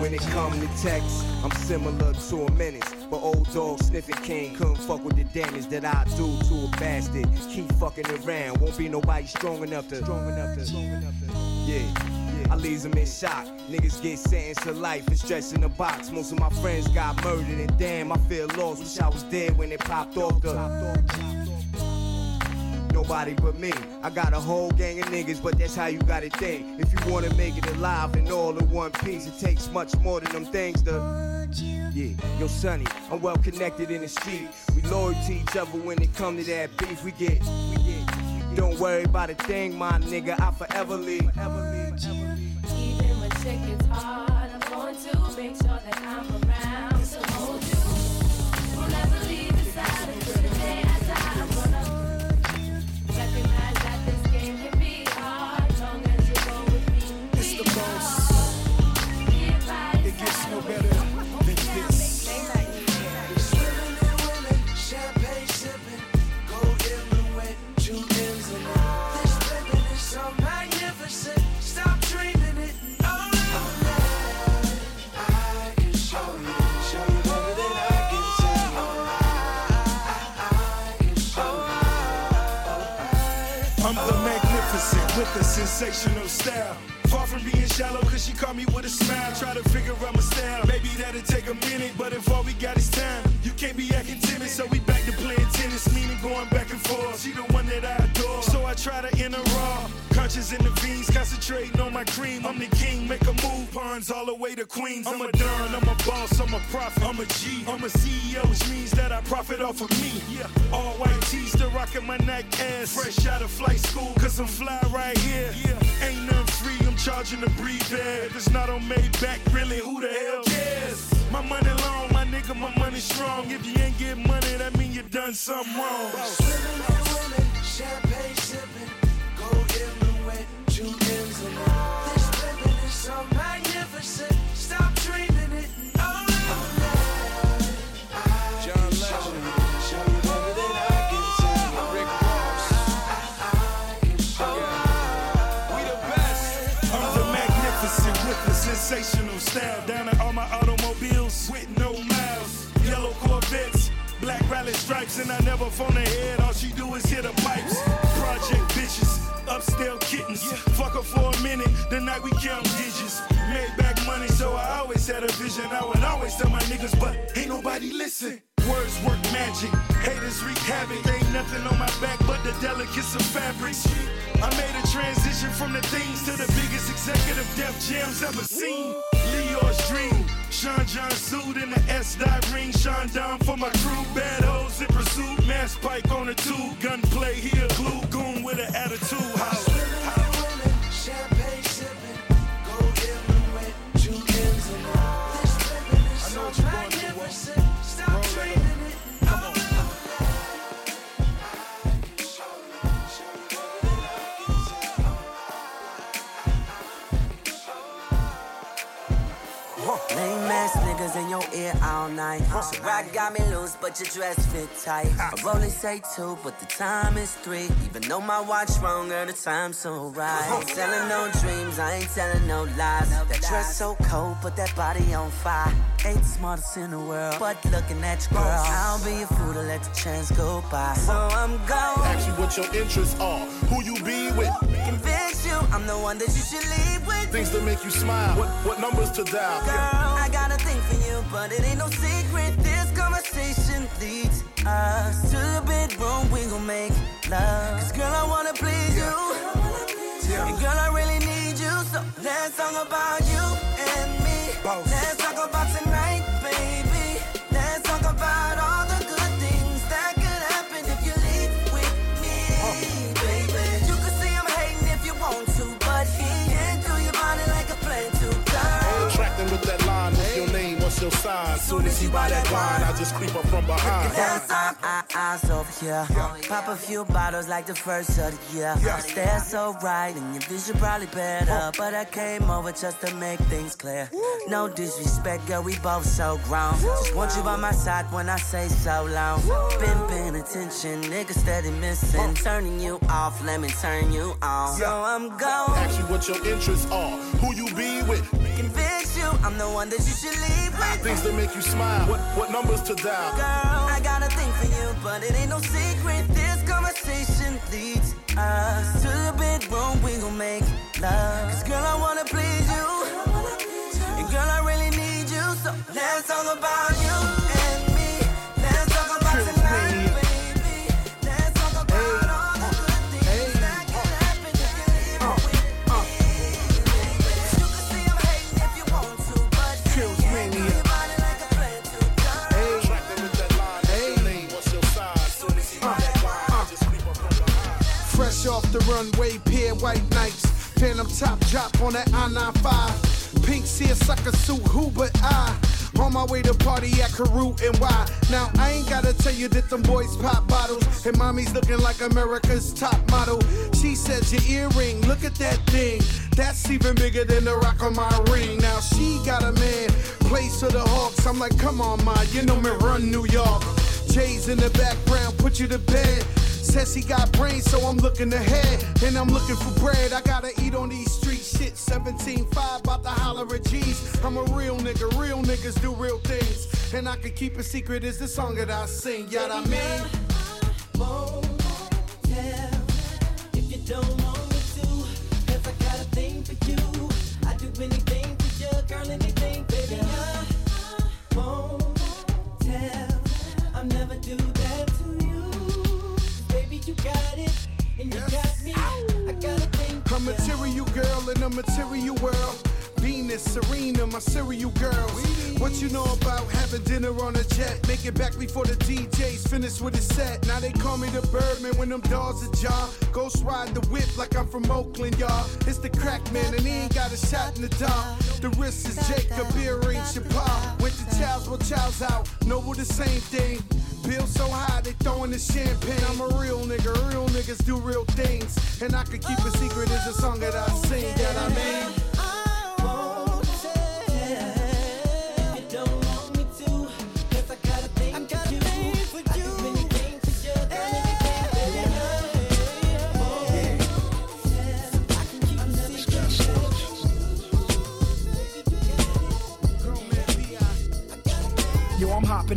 When it come to text, I'm similar to a menace. But old dog sniffing king couldn't fuck with the damage that I do to a bastard. Keep fucking around, won't be nobody strong enough to. Strong enough to. Strong enough to. Yeah. I leaves them in shock. Niggas get sentenced to life and stretched in a box. Most of my friends got murdered, and damn, I feel lost. Wish I was dead when it popped off the. Nobody but me. I got a whole gang of niggas, but that's how you gotta think. If you wanna make it alive and all in one piece, it takes much more than them things to. Yeah, yo, Sonny, I'm well connected in the street. We loyal to each other when it come to that beef. We get, we get. Don't worry about a thing, my nigga. I forever leave. Even when hard, I'm going to make sure that I'm sensational style. Far from being shallow, cause she caught me with a smile. Try to figure out my style. Maybe that'll take a minute, but if all we got is time, can't be acting timid. So we back to playing tennis, meaning going back and forth. She the one that I adore. So I try to enter raw. Conscious in the veins, concentrating on my cream. I'm the king, make a move, pawns all the way to Queens. I'm a don, I'm a boss, I'm a prophet, I'm a G. I'm a CEO, which means that I profit off of me. Yeah, all white tees, still rocking my neck ass. Fresh out of flight school, cause I'm fly right here. Yeah, ain't nothing free, I'm charging the breed bag. If it's not on Maybach, really, who the hell cares? My money long, my nigga, my money strong. If you ain't get money, that mean you done something wrong. Swimming and champagne sipping, gold everywhere, two M's in it. This living is so magnificent. And I never phone ahead. All she do is hit the pipes. Project bitches, upscale kittens. Fuck her for a minute, the night we count digits. Made back money, so I always had a vision. I would always tell my niggas, but ain't nobody listen. Words work magic, haters wreak havoc. Ain't nothing on my back but the delicates of fabrics. I made a transition from the things to the biggest executive Def Jams ever seen. Leo's dream, Sean John suit in the S dot ring. Sean Don for my crew, bad hoes in pursuit. Mass pike on the tube, gunplay here, glue goon with an attitude. Two so magnificent. Niggas in your ear all night. So rock got me loose, but your dress fit tight. I only say two, but the time is three. Even though my watch wrong, girl, the time's so right. Oh. Ain't telling no dreams, I ain't telling no lies. That dress so cold, but that body on fire. Ain't the smartest in the world, but looking at your girl, I'll be a fool to let the chance go by. So I'm going. Ask you what your interests are, who you be with. Convince you I'm the one that you should leave with. Things that make you smile, what, what numbers to dial. Girl, but it ain't no secret. This conversation leads us to the bedroom. We gon' make love. Cause girl, I wanna please you. And girl, I really need you. So let's talk about you and me. Let's talk about sign. Soon as he buy that line, I just creep up from behind. On our eyes over here. Oh, Pop a few bottles like the first of the year. Stare so right and your vision probably better. But I came over just to make things clear. No disrespect, girl, we both so grown. Just want you by my side when I say so long. Been paying attention, nigga steady missing. Turning you off, let me turn you on. So I'm gone. Ask you what your interests are, who you be with, Convince you, I'm the one that you should leave with. Things that make you smile, what, what numbers to dial. Girl, I got a thing for you, but it ain't no secret. This conversation leads us to the bedroom. We gon' make love. Cause girl, I wanna please you. And girl, I really need you. So let's talk about you Fresh off the runway, pair white nights. Phantom top drop on that I 95. Pink seersucker suit, who but I? On my way to party at Carew and why? Now I ain't gotta tell you that them boys pop bottles and mommy's looking like America's top model. She says your earring, look at that thing. That's even bigger than the rock on my ring. Now she got a man, plays for the Hawks. I'm like, come on, ma, you know me run New York. Jay's in the background, put you to bed. Says he got brains, so I'm looking ahead. And I'm looking for bread. I gotta eat on these streets. Shit, 17.5, about to holler at G's. I'm a real nigga, real niggas do real things. And I can keep a secret, is the song that I sing. Yeah, I mean. If you don't you got it, and you got me. I got a thing A material girl in a material world. Venus, Serena, my serial girls. What you know about having dinner on a jet? Make it back before the DJ's finish with his set. Now they call me the Birdman when them dogs are jar. Ghost ride the whip like I'm from Oakland, y'all. It's the crack man and he ain't got a shot in the dark. The wrist is Jacob, earring Chappelle. Went to Child's, well, Child's out. Noble the same thing. Bill so high, they throwing the champagne. I'm a real nigga, real niggas do real things. And I can keep a secret, is a song that I sing, that I mean.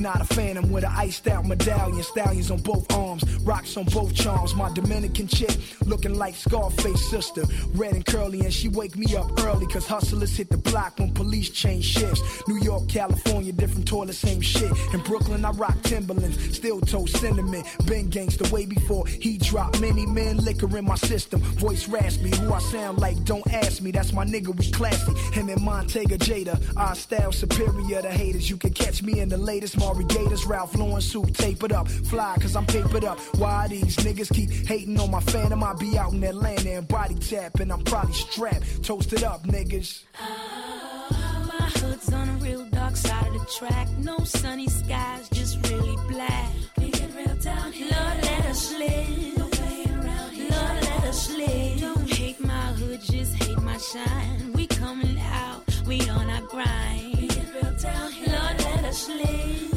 Out of Phantom with an iced out medallion. Stallions on both arms, rocks on both charms. My Dominican chick looking like Scarface sister. Red and curly, and she wake me up early. Cause hustlers hit the block when police change shifts. New York, California, different toilet, same shit. In Brooklyn, I rock Timberlands, still toast cinnamon. Been gangsta way before he dropped many men liquor in my system. Voice raspy, who I sound like, don't ask me. That's my nigga, we classy. Him and Montega Jada, our style superior to haters. You can catch me in the latest Mauri Gators, Ralph Lauren suit, tape it up. Fly, cause I'm papered up. Why these niggas keep hating on my phantom? I be out in Atlanta and body tap, and I'm probably strapped. Toasted up, niggas. Ah, my hood's on the real dark side of the track. No sunny skies, just really black. Being real down here. Lord, let us live. No playing around here. Lord, let us live. Don't hate my hood, just hate my shine. We coming out, we on our grind. Being real down here. Lord, let us live.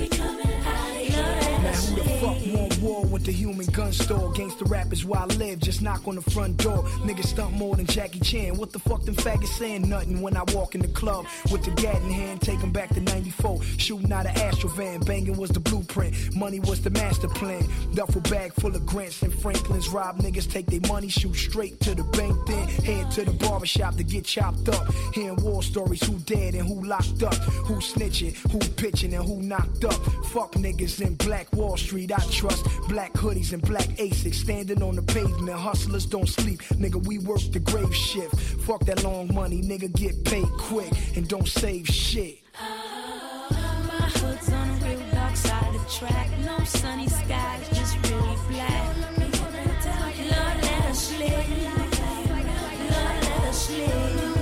Who the fuck want war with the human gun store? Gangsta rappers where I live, just knock on the front door. Niggas stunt more than Jackie Chan. What the fuck them faggots saying? Nothing when I walk in the club with the gat in hand, take 'em back to 94. Shooting out an Astro van, banging was the blueprint. Money was the master plan. Duffel bag full of grants and Franklins. Rob niggas, take their money, shoot straight to the bank, then head to the barbershop to get chopped up. Hearing war stories, who dead and who locked up, who snitching, who pitching and who knocked up. Fuck niggas in Black Wall Street, I trust. Black hoodies and black Asics standing on the pavement. Hustlers don't sleep, nigga. We work the grave shift. Fuck that long money, nigga. Get paid quick and don't save shit. My hood's on the real dark side of track. No sunny skies, just really black. Lord, let us live. Lord, let us live.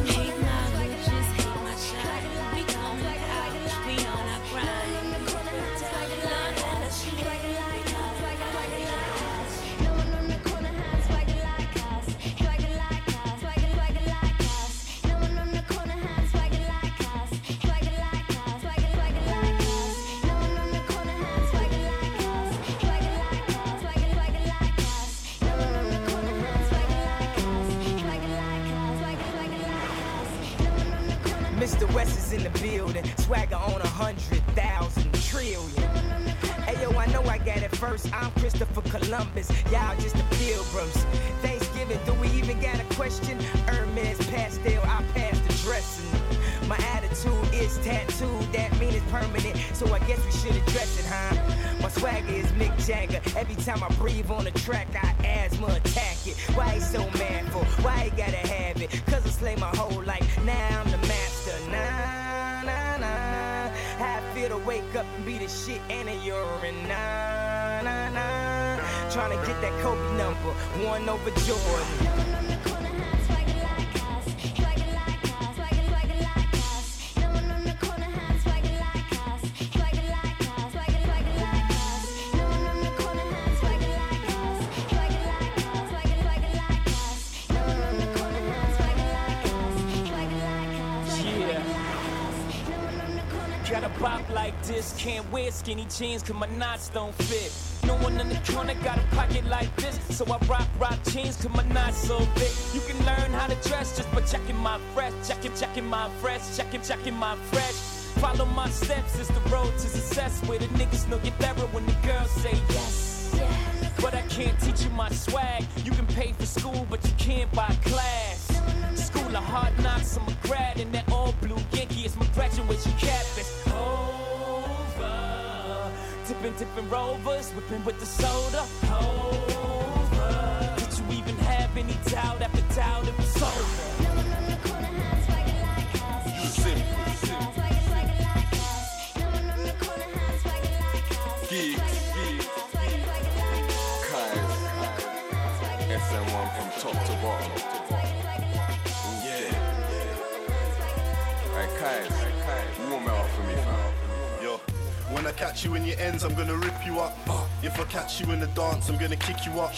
Building. Swagger on a hundred thousand trillion. Hey yo, I know I got it first. I'm Christopher Columbus. Y'all just the pilgrims. Thanksgiving, do we even got a question? Hermes pastel, I pass the dressing. My attitude is tattooed, that mean it's permanent. So I guess we should address it, huh? My swagger is Mick Jagger. Every time I breathe on the track, I asthma attack it. Why he so manful? Why he gotta have it? Cause I slay my whole life. Now wake up and be the shit and a urine. Nah, nah, nah. Trying to get that Kobe number, one over Jordan. Can't wear skinny jeans cause my knots don't fit. No one in the corner got a pocket like this, so I rock rock jeans cause my knots so big. You can learn how to dress just by checking my fresh, checking, checking my fresh, checking, checking my fresh. Follow my steps, it's the road to success where the niggas know get better when the girls say yes. But I can't teach you my swag. You can pay for school, but you can't buy class. School of hard knocks, I'm a grad in that all blue Yankee. It's my graduation cap. Over. Oh. Tipping, tipping rovers, whipping with the soda. Over. Did you even have any doubt after doubt it was over? When I catch you in your ends, I'm gonna rip you up. If I catch you in the dance, I'm gonna kick you up.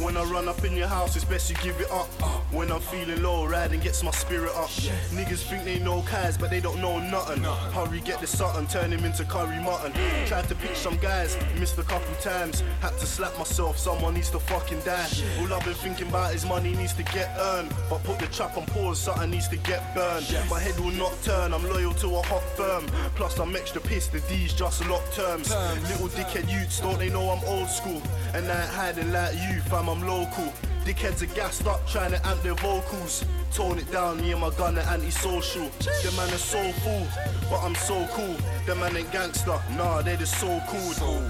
When I run up in your house, it's best you give it up. When I'm feeling low, riding gets my spirit up. Niggas think they know Kaz, but they don't know nothing. Hurry, get the Sutton, turn him into curry mutton. Tried to pitch some guys, missed a couple times. Had to slap myself, someone needs to fucking die. All I've been thinking about is money needs to get earned. But put the trap on pause, something needs to get burned. My head will not turn, I'm loyal to a hot firm. Plus, I'm extra pissed, the D's just lock terms. Little dickhead youths, don't they know I'm old school? And I ain't hiding like you, fam, I'm local. Dickheads are gassed up trying to amp their vocals. Tone it down, me and my gun are antisocial. The man is so full, but I'm so cool. The man ain't gangster, nah, they just so cool.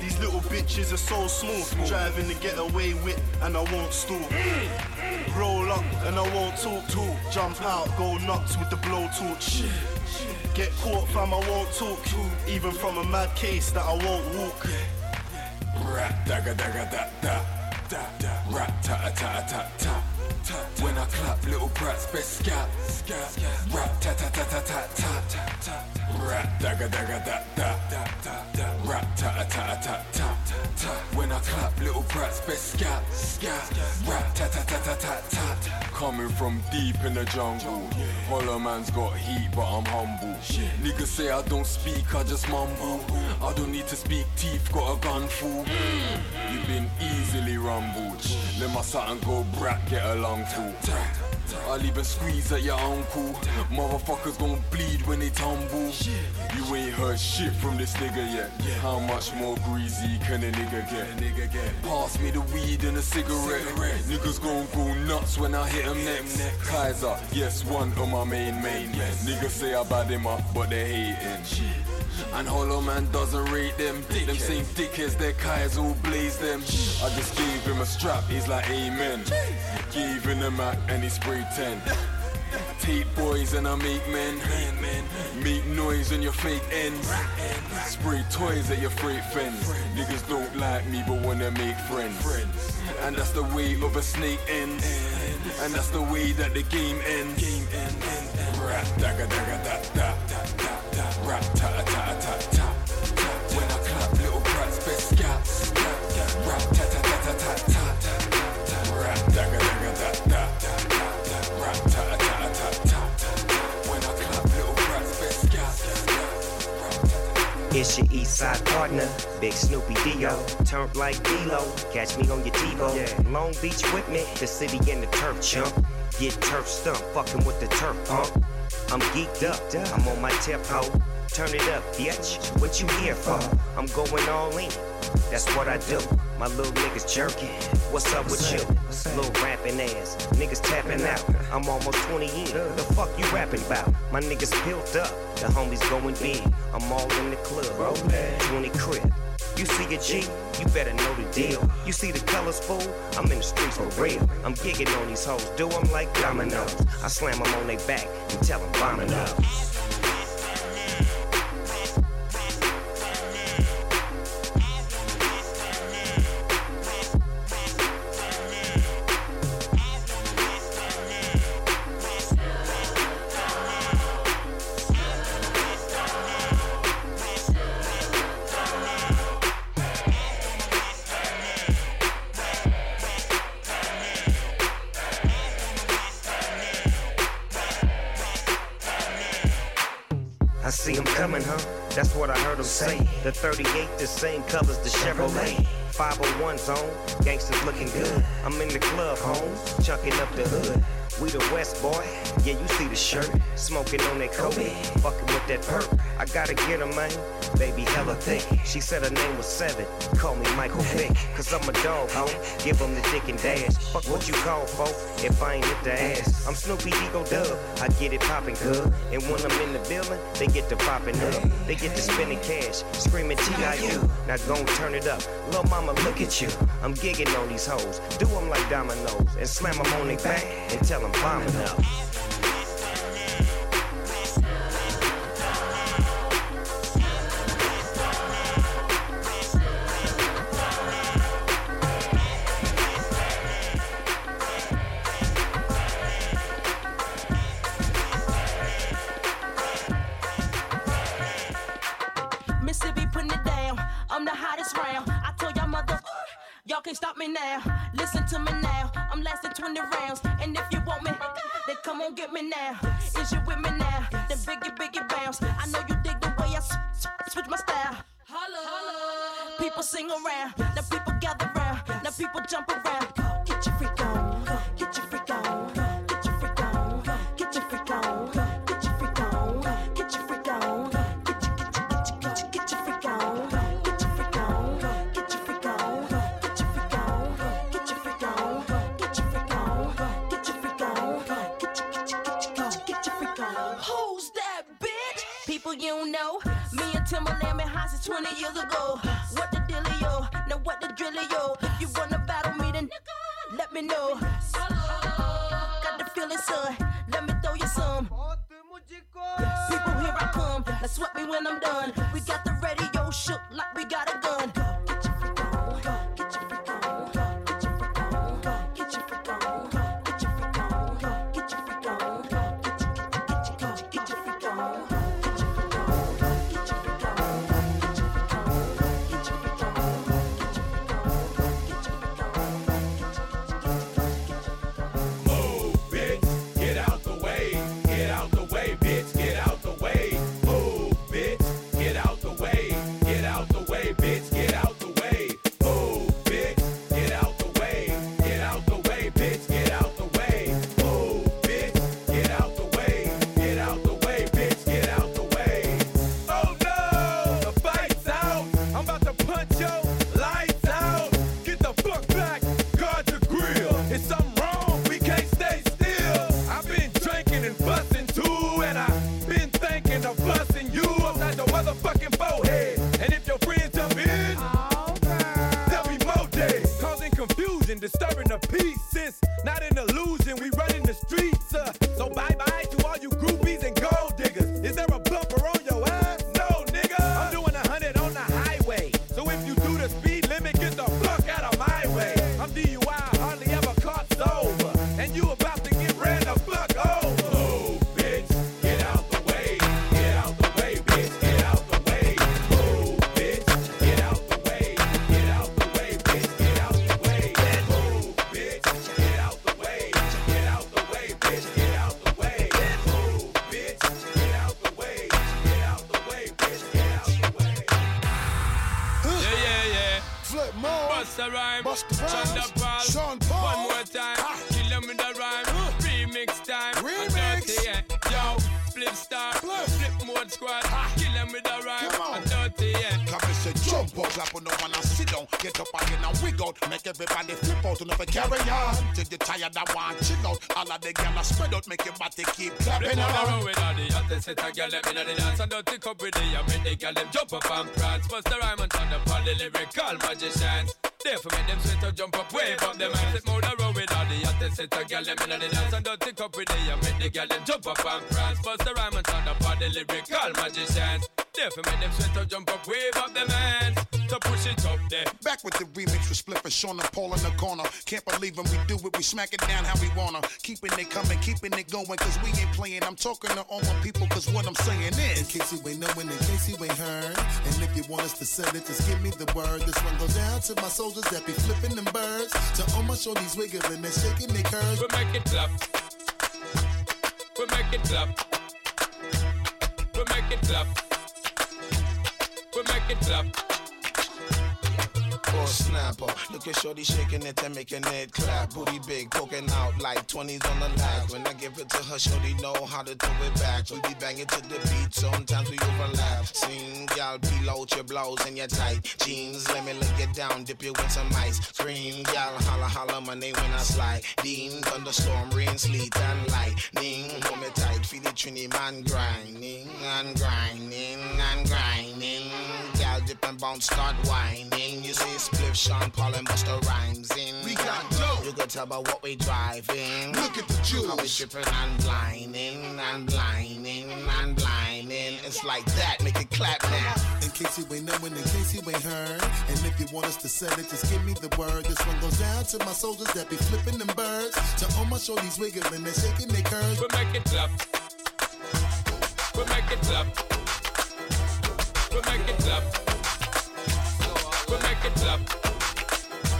These little bitches are so smooth. Driving to get away with, and I won't stall. Roll up, and I won't talk to. Jump out, go nuts with the blowtorch. Get caught, fam, I won't talk. Even from a mad case that I won't walk. Rat dagga dagga da da da da rat ta ta ta ta ta When I clap little brats best scat scat rat ta ta ta ta ta ta ta Rat dagga dagga da da da da da rat ta ta ta ta ta When I clap little brats best scat scat rat ta ta ta ta ta ta Coming from deep in the jungle. Hollow man's got heat but I'm humble. Niggas say I don't speak I just mumble. I don't need to speak teeth got a gun full. You've been easily rumbled. Let my son go brat get a lung full I'll even squeeze at your uncle. Motherfuckers gon' bleed when they tumble. You ain't heard shit from this nigga yet. How much more greasy can a nigga get? Pass me the weed and a cigarette. Niggas gon' go nuts when I hit hit 'em next. Kaiser, yes, one of my main main Niggas say I bad him up, but they hating and Hollow Man doesn't rate them. Them same dickheads, their Kai's all blaze them. I just gave him a strap, he's like amen. Giving him a Mac and he's 10. Take boys and I make men. Make noise on your fake ends. Spray toys at your freight fence. Niggas don't like me but wanna make friends. And that's the way of a snake ends. And that's the way that the game ends. Rat dagga dagga da da da da da. Rat ta ta ta ta. It's your east side partner, Big Snoopy Dio. Turp like D-Lo, catch me on your TiVo. Yeah. Long Beach with me, the city and the turf chump. Get turf stumped, fucking with the turf pump. I'm geeked up, I'm on my tip. Turn it up, bitch. What you here for? I'm going all in. That's what I do. My little niggas jerking. What's up with you? Little rapping ass. Niggas tapping out. I'm almost 20 in. The fuck you rapping about? My niggas built up. The homies going big. I'm all in the club. 20 crib. You see a G, you better know the deal. You see the colors, fool? I'm in the streets for real. I'm gigging on these hoes, do 'em like dominoes. I slam 'em on their back and tell 'em bombing up. The 38 the same covers the Chevrolet. 501 zone, gangsters looking good. I'm in the club, home, chucking up the hood. We the West boy, yeah, you see the shirt. Smoking on that Kobe, fucking with that perk. I gotta get a man baby hella thick. She said her name was Seven. Call me Michael Vick, cause I'm a dog, ho. Give him the dick and dash. Fuck what you call folk, if I ain't hit the ass. I'm Snoopy Ego Dub, I get it popping good. And when I'm in the building, they get to popping up. They get to spending cash, screaming TIU. Now gon' turn it up. Lil' mama, look at you. I'm gigging on these hoes. Do them like dominoes and slam them on their back and tell them bombing up. Set of girl them inna the dance and dirty cup with the the girl them jump up and prance. Bust the rhyme and turn up all the lyrical magicians. Therefore make them sweat out, jump up, wave up them hands. On the road with all the hottest set of girl them inna the dance and dirty cup with the make the girl them jump up and prance. Bust the rhyme and turn up all the lyrical magicians. Therefore make them sweat out, jump up, wave up them hands. So it up there. Back with the remix with Spliff and Sean and Paul in the corner. Can't believe when we do it, we smack it down how we wanna. Keeping it coming, keeping it going, cause we ain't playing. I'm talking to all my people, cause what I'm saying is. In case you ain't knowing, in case you ain't heard. And if you want us to send it, just give me the word. This one goes down to my soldiers that be flipping them birds. To all my shorties wiggling and shaking their curves. We make it clap. We make it clap. We make it clap. We make it clap. Or snapper. Look at Shorty shaking it and making it clap. Booty big, poking out like 20s on the lag. When I give it to her, Shorty know how to do it back. We be banging to the beat, sometimes we overlap. Sing, y'all peel out your blouse and your tight jeans. Let me look it down, dip you in some ice. Scream, y'all holla holla my name when I slide. Dean, thunderstorm, rain, sleet, and lightning. Hold me tight, feel the trini man grinding and grinding and grinding. Y'all dip and bounce, start whining. You see Spliff, Sean Paul, and Busta Rhymes in. We got dope. You could tell by what we driving. Look at the jewels. How we tripping and blinding and blinding and blinding. It's like that, make it clap now. In case you ain't knowing, in case you ain't heard. And if you want us to send it, just give me the word. This one goes down to my soldiers that be flipping them birds. To all my shorties wiggling and shaking their curves. We make it clap. We make it clap. We make it clap. We make it clap.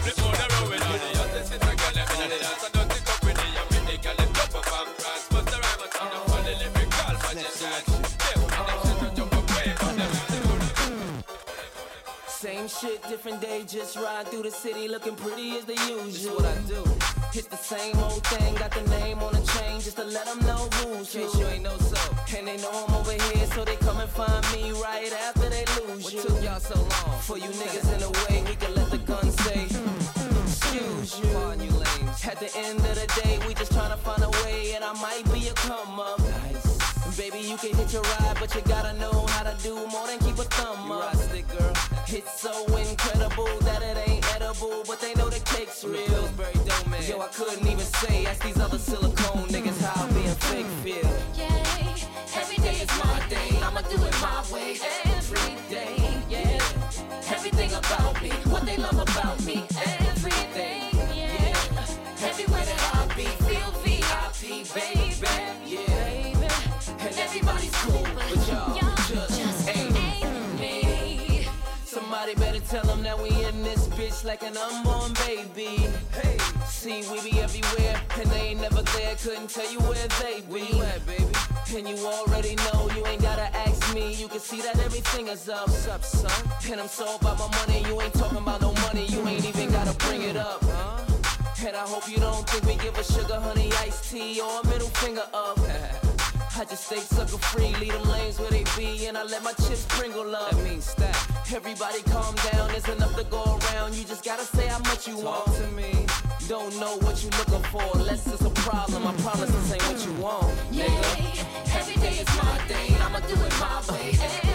Flip on the road with all the hottest hits and girl them inna the dance and dirty cup with the and make the girl them jump up and prance. Bust the rhyme and turn up all the lyrical magicians. Yeah, we them sit and jump up, wave on them. Same shit, different day, just ride through the city looking pretty as the usual. what I do. It's the same old thing, got the name on the chain just to let them know who's who. you ain't know so. And they know I'm over here, so they come and find me right after they lose What you. took y'all so long? For you niggas in the way, we can let the gun say, mm, mm, mm. excuse you. You. At the end of the day, we just tryna find a way, and I might be a come up. Nice. Baby, you can hit your ride, but you gotta know how to do more than keep a thumb You up. ride stick, girl. It's so incredible that it ain't edible, but they know the cake's I'm the real. Pillsbury dough man. Yo, I couldn't even say, ask these other silicone niggas how being fake feel. Every day is my day. I'ma do it my way every like an unborn baby. Hey, see, we be everywhere, and they ain't never there. Couldn't tell you where they be. Where you at, baby? And you already know, you ain't gotta ask me. You can see that everything is up. What's up, son? And I'm so about my money, you ain't talking about no money. You ain't even gotta bring it up. Huh? And I hope you don't think we give a sugar honey iced tea or a middle finger up. I just stay sucker free, leave them lanes where they be, and I let my chips sprinkle up. That means stack. Everybody calm down, there's enough to go around. You just gotta say how much you Talk want. to me. Don't know what you looking for, unless it's a problem. I promise this ain't what you want, Yeah. nigga. Every day is my day. I'ma do it my way every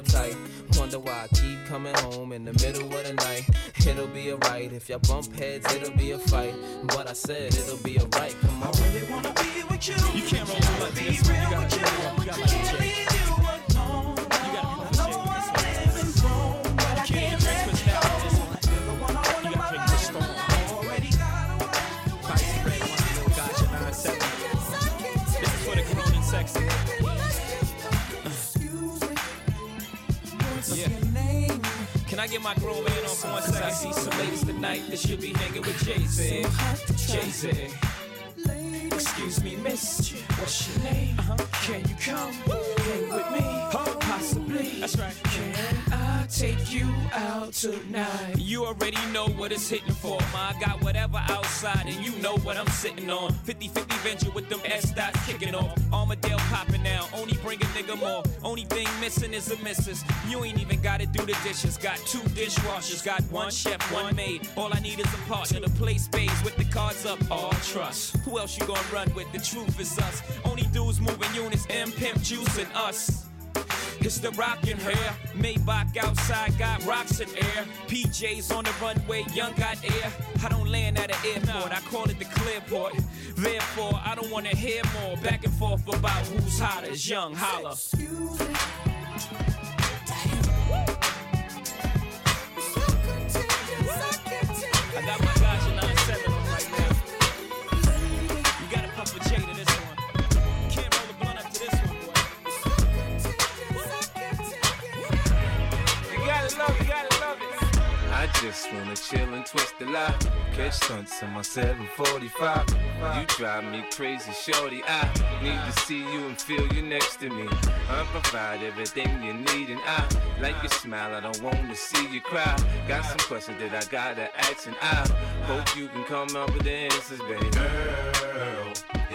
Wonder why I keep coming home in the middle of the night. It'll be alright if y'all bump heads, it'll be a fight. But I said it'll be alright. Come on. I really wanna be with you. You can't roll the button. This one. You you you I get my grown man on for one second? I see some ladies tonight that should be hanging with Jay Z. Jay Z. Excuse me, miss. What's your name? Uh-huh. Can you come hang with me? Oh, Possibly. That's right. Can I take you out tonight? You already know what it's hitting for. Ma, I got whatever outside, and you know what I'm sitting on. 50 50 venture with them S dots kicking off. Armadale popping now, only bring a nigga more. Only thing missing is a missus. You ain't even gotta do the dishes. Got two dishwashers, got one chef, one maid. All I need is a partner to play spades with the cards up. All trust. Who else you gonna run with? The truth is us. Only dudes moving units, M Pimp Juice and us. It's the rockin' hair. Maybach outside got rocks in air. PJs on the runway, young got air. I don't land at an airport, I call it the clearport. Therefore, I don't wanna hear more back and forth about who's hot as young. Holla. I got my You gotta puff a J to this one. Can't roll the blunt up to this one, boy. You gotta love you gotta love it. I just wanna chill and twist the lie. Catch stunts in my 745. You drive me crazy, shorty. I need to see you and feel you next to me. I provide everything you need, and I like your smile. I don't wanna see you cry. Got some questions that I gotta ask, and I hope you can come up with the answers, baby.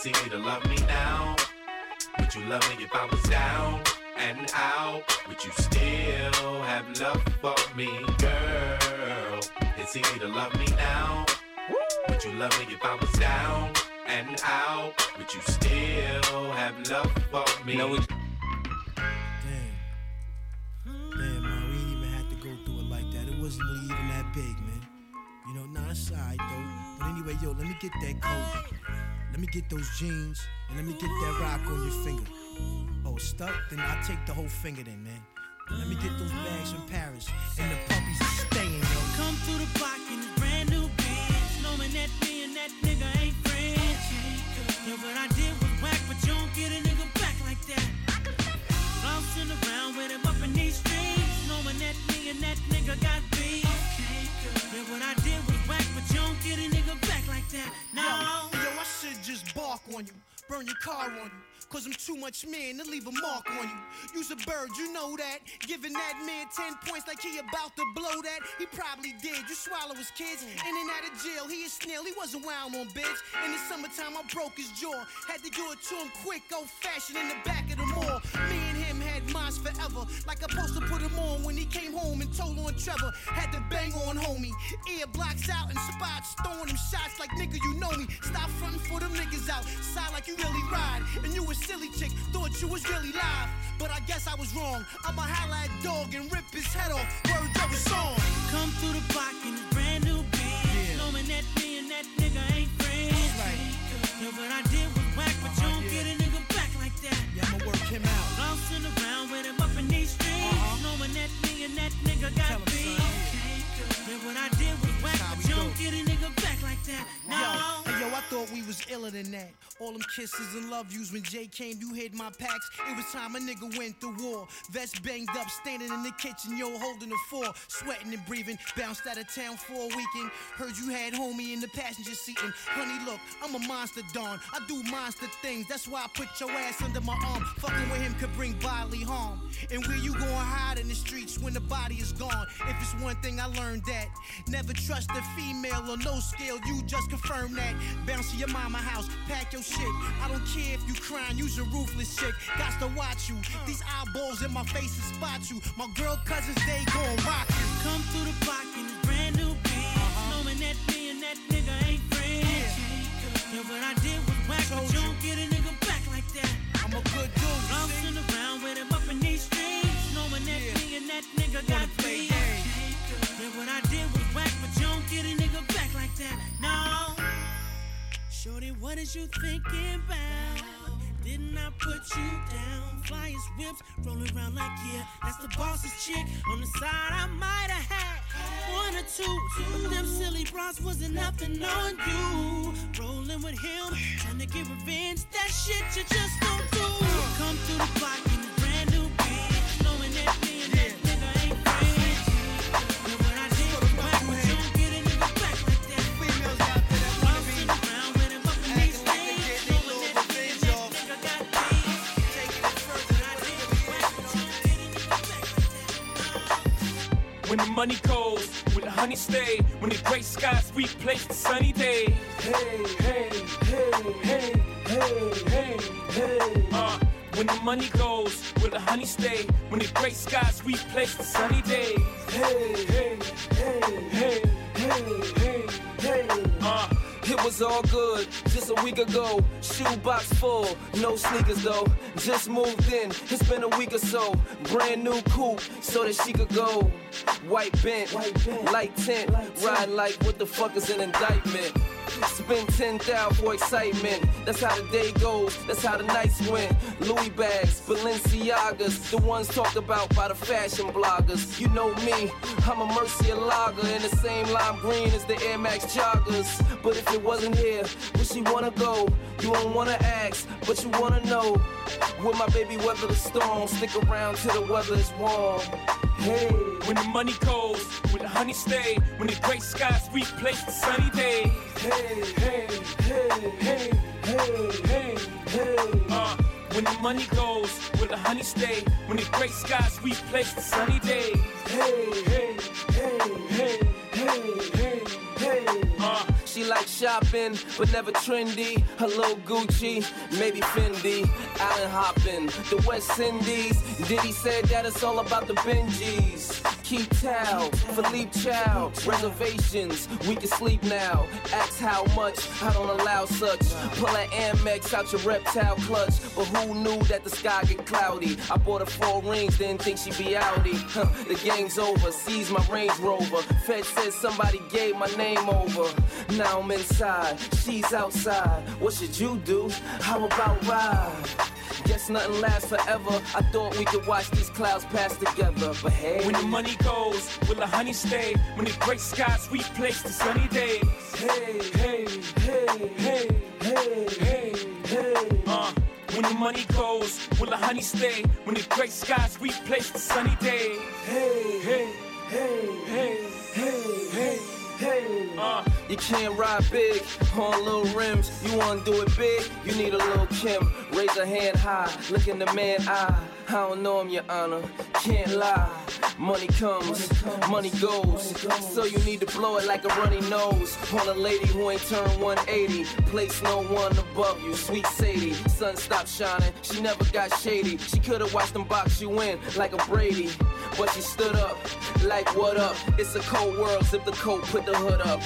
Girl, it's easy to love me now. Would you love me if I was down and out? Would you still have love for me, girl? It's easy to love me now. Would you love me if I was down and out? Would you still have love for me? Now would Damn, man, we didn't even have to go through it like that. It wasn't really even that big, man. You know, nah, it's alright though. But anyway, yo, let me get that coat. Let me get those jeans, and let me get that rock on your finger. Oh, stuck? Then I'll take the whole finger then, man. Let me get those bags from Paris, and the puppies are staying, yo. Come through the block in this brand new Benz, knowing that me and that nigga ain't friends. Yeah, what I did was whack, but you don't get a nigga back like that. Bouncing around with him up in these streets, knowing that me and that nigga got beef. Yeah, what I did was whack, but you don't get a nigga back like that. No. Bark on you, burn your car on you. Cause I'm too much man to leave a mark on you. You's a bird, you know that. Giving that man 10 points like he about to blow that. He probably did. You swallow his kids. In and out of jail, he a snail. He wasn't wild on bitch. In the summertime, I broke his jaw. Had to do it to him quick, old fashioned in the back of the mall. Me forever. Like I supposed to put him on when he came home and told on Trevor. Had to bang on homie. Ear blocks out and spots. Throwing him shots like nigga, you know me. Stop fronting for them niggas out. Side like you really ride. And you a silly chick. Thought you was really live. But I guess I was wrong. I'ma holla at dog and rip his head off. Word of a song. Come through the block in this brand new Benz, knowing that me and that nigga ain't friends. Yeah, what I did was whack, but you don't get a nigga back like that. Yeah, I'ma work him out. Bouncing around you got No. Yo, yo, I thought we was iller than that. All them kisses and love yous when Jay came, you hid my packs. It was time a nigga went to war. Vest banged up, standing in the kitchen, yo, holding a four. Sweating and breathing, bounced out of town for a weekend. Heard you had homie in the passenger seat. And honey, look, I'm a monster, Don. I do monster things. That's why I put your ass under my arm. Fucking with him could bring bodily harm. And where you gonna hide in the streets when the body is gone? If it's one thing I learned that, never trust a female on no scale. You just confirm that. Bounce to your mama house, pack your shit. I don't care if you crying, you's a ruthless chick. Got to watch you. These eyeballs in my face to spot you. My girl cousins, they gon' rock you. Come through the block in this brand new beat. Uh-huh. Knowing that me and that nigga ain't friends. Yeah, what I did was whack, but you don't get a nigga back like that. I'm a good dude. Bouncing around with him up in these streets. Knowing that me and that nigga got Shorty, what is you thinking about? Didn't I put you down? Flyers, whips, rolling around like yeah, that's the boss's chick. On the side, I might have had one or two, them silly bras wasn't nothing on you. Rolling with him, trying to get revenge. That shit you just don't do. Come to the block money goes, when the honey stay, when the gray skies replace the sunny days. Hey, hey, hey, hey, hey, hey, hey. Uh, when the money goes, will the honey stay? When the gray skies replace the sunny days. Hey, hey, hey, hey, hey, hey, hey. Uh, it was all good just a week ago. Shoebox full, no sneakers though. Just moved in, it's been a week or so. Brand new coupe, so that she could go. White bent, light tint, riding like what the fuck is an indictment. Spend 10,000 for excitement. That's how the day goes. That's how the nights went. Louis bags, Balenciagas, the ones talked about by the fashion bloggers. You know me, I'm a Murcielago in the same lime green as the Air Max joggers. But if it wasn't here, where she wanna go? You don't wanna ask, but you wanna know. Will my baby weather the storm? Stick around till the weather is warm. Hey, when the money goes, when the honey stay, when the gray skies replace the sunny days. Hey, hey, hey, hey, hey, hey, hey. Uh, when the money goes, will the honey stay? When the gray skies replace the sunny days. Hey, hey, hey, hey, hey, hey, hey. Uh, she like shopping, but never trendy. Little Gucci, maybe Fendi. Allen hopping, the West Indies. Diddy said that it's all about the Benjis. Keep Tao, Philippe Chow. Reservations, we can sleep now. Ask how much, I don't allow such. Pull that Amex out your reptile clutch. But who knew that the sky get cloudy? I bought her four rings, didn't think she'd be outie. Huh, the game's over, seize my Range Rover. Fed said somebody gave my name over. Now I'm inside, she's outside. What should you do? How about ride? Guess nothing lasts forever. I thought we could watch these clouds pass together, but hey. When the money goes, will the honey stay? When the gray skies replace the sunny days. Hey, hey, hey, hey, hey, hey, hey. Uh, when the money goes, will the honey stay? When the gray skies replace the sunny days. Hey, hey, hey, hey, hey, hey. Hey, uh, you can't ride big on little rims. You wanna do it big? You need a little Kim. Raise a hand high, look in the man eye. I don't know him, your honor. Can't lie. Money comes, money goes. So you need to blow it like a runny nose. On a lady who ain't turned 180. Place no one above you, sweet Sadie. Sun stopped shining, she never got shady. She could've watched them box you in like a Brady. But she stood up, like what up? It's a cold world, zip the coat, put the hood up.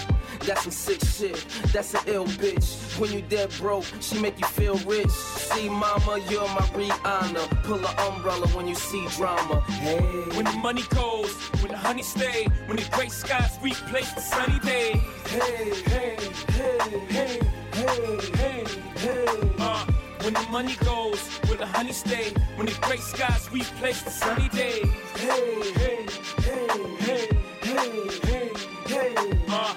That's some sick shit, that's an ill bitch. When you dead broke, she make you feel rich. See, mama, you're my Rihanna. Pull an umbrella when you see drama. Hey. When the money goes, when the honey stay, when the gray skies replace the sunny days. Hey, hey, hey, hey, hey, hey, hey. Uh, when the money goes, will the honey stay? When the gray skies replace the sunny days. Hey, hey, hey, hey, hey, hey, hey. Uh,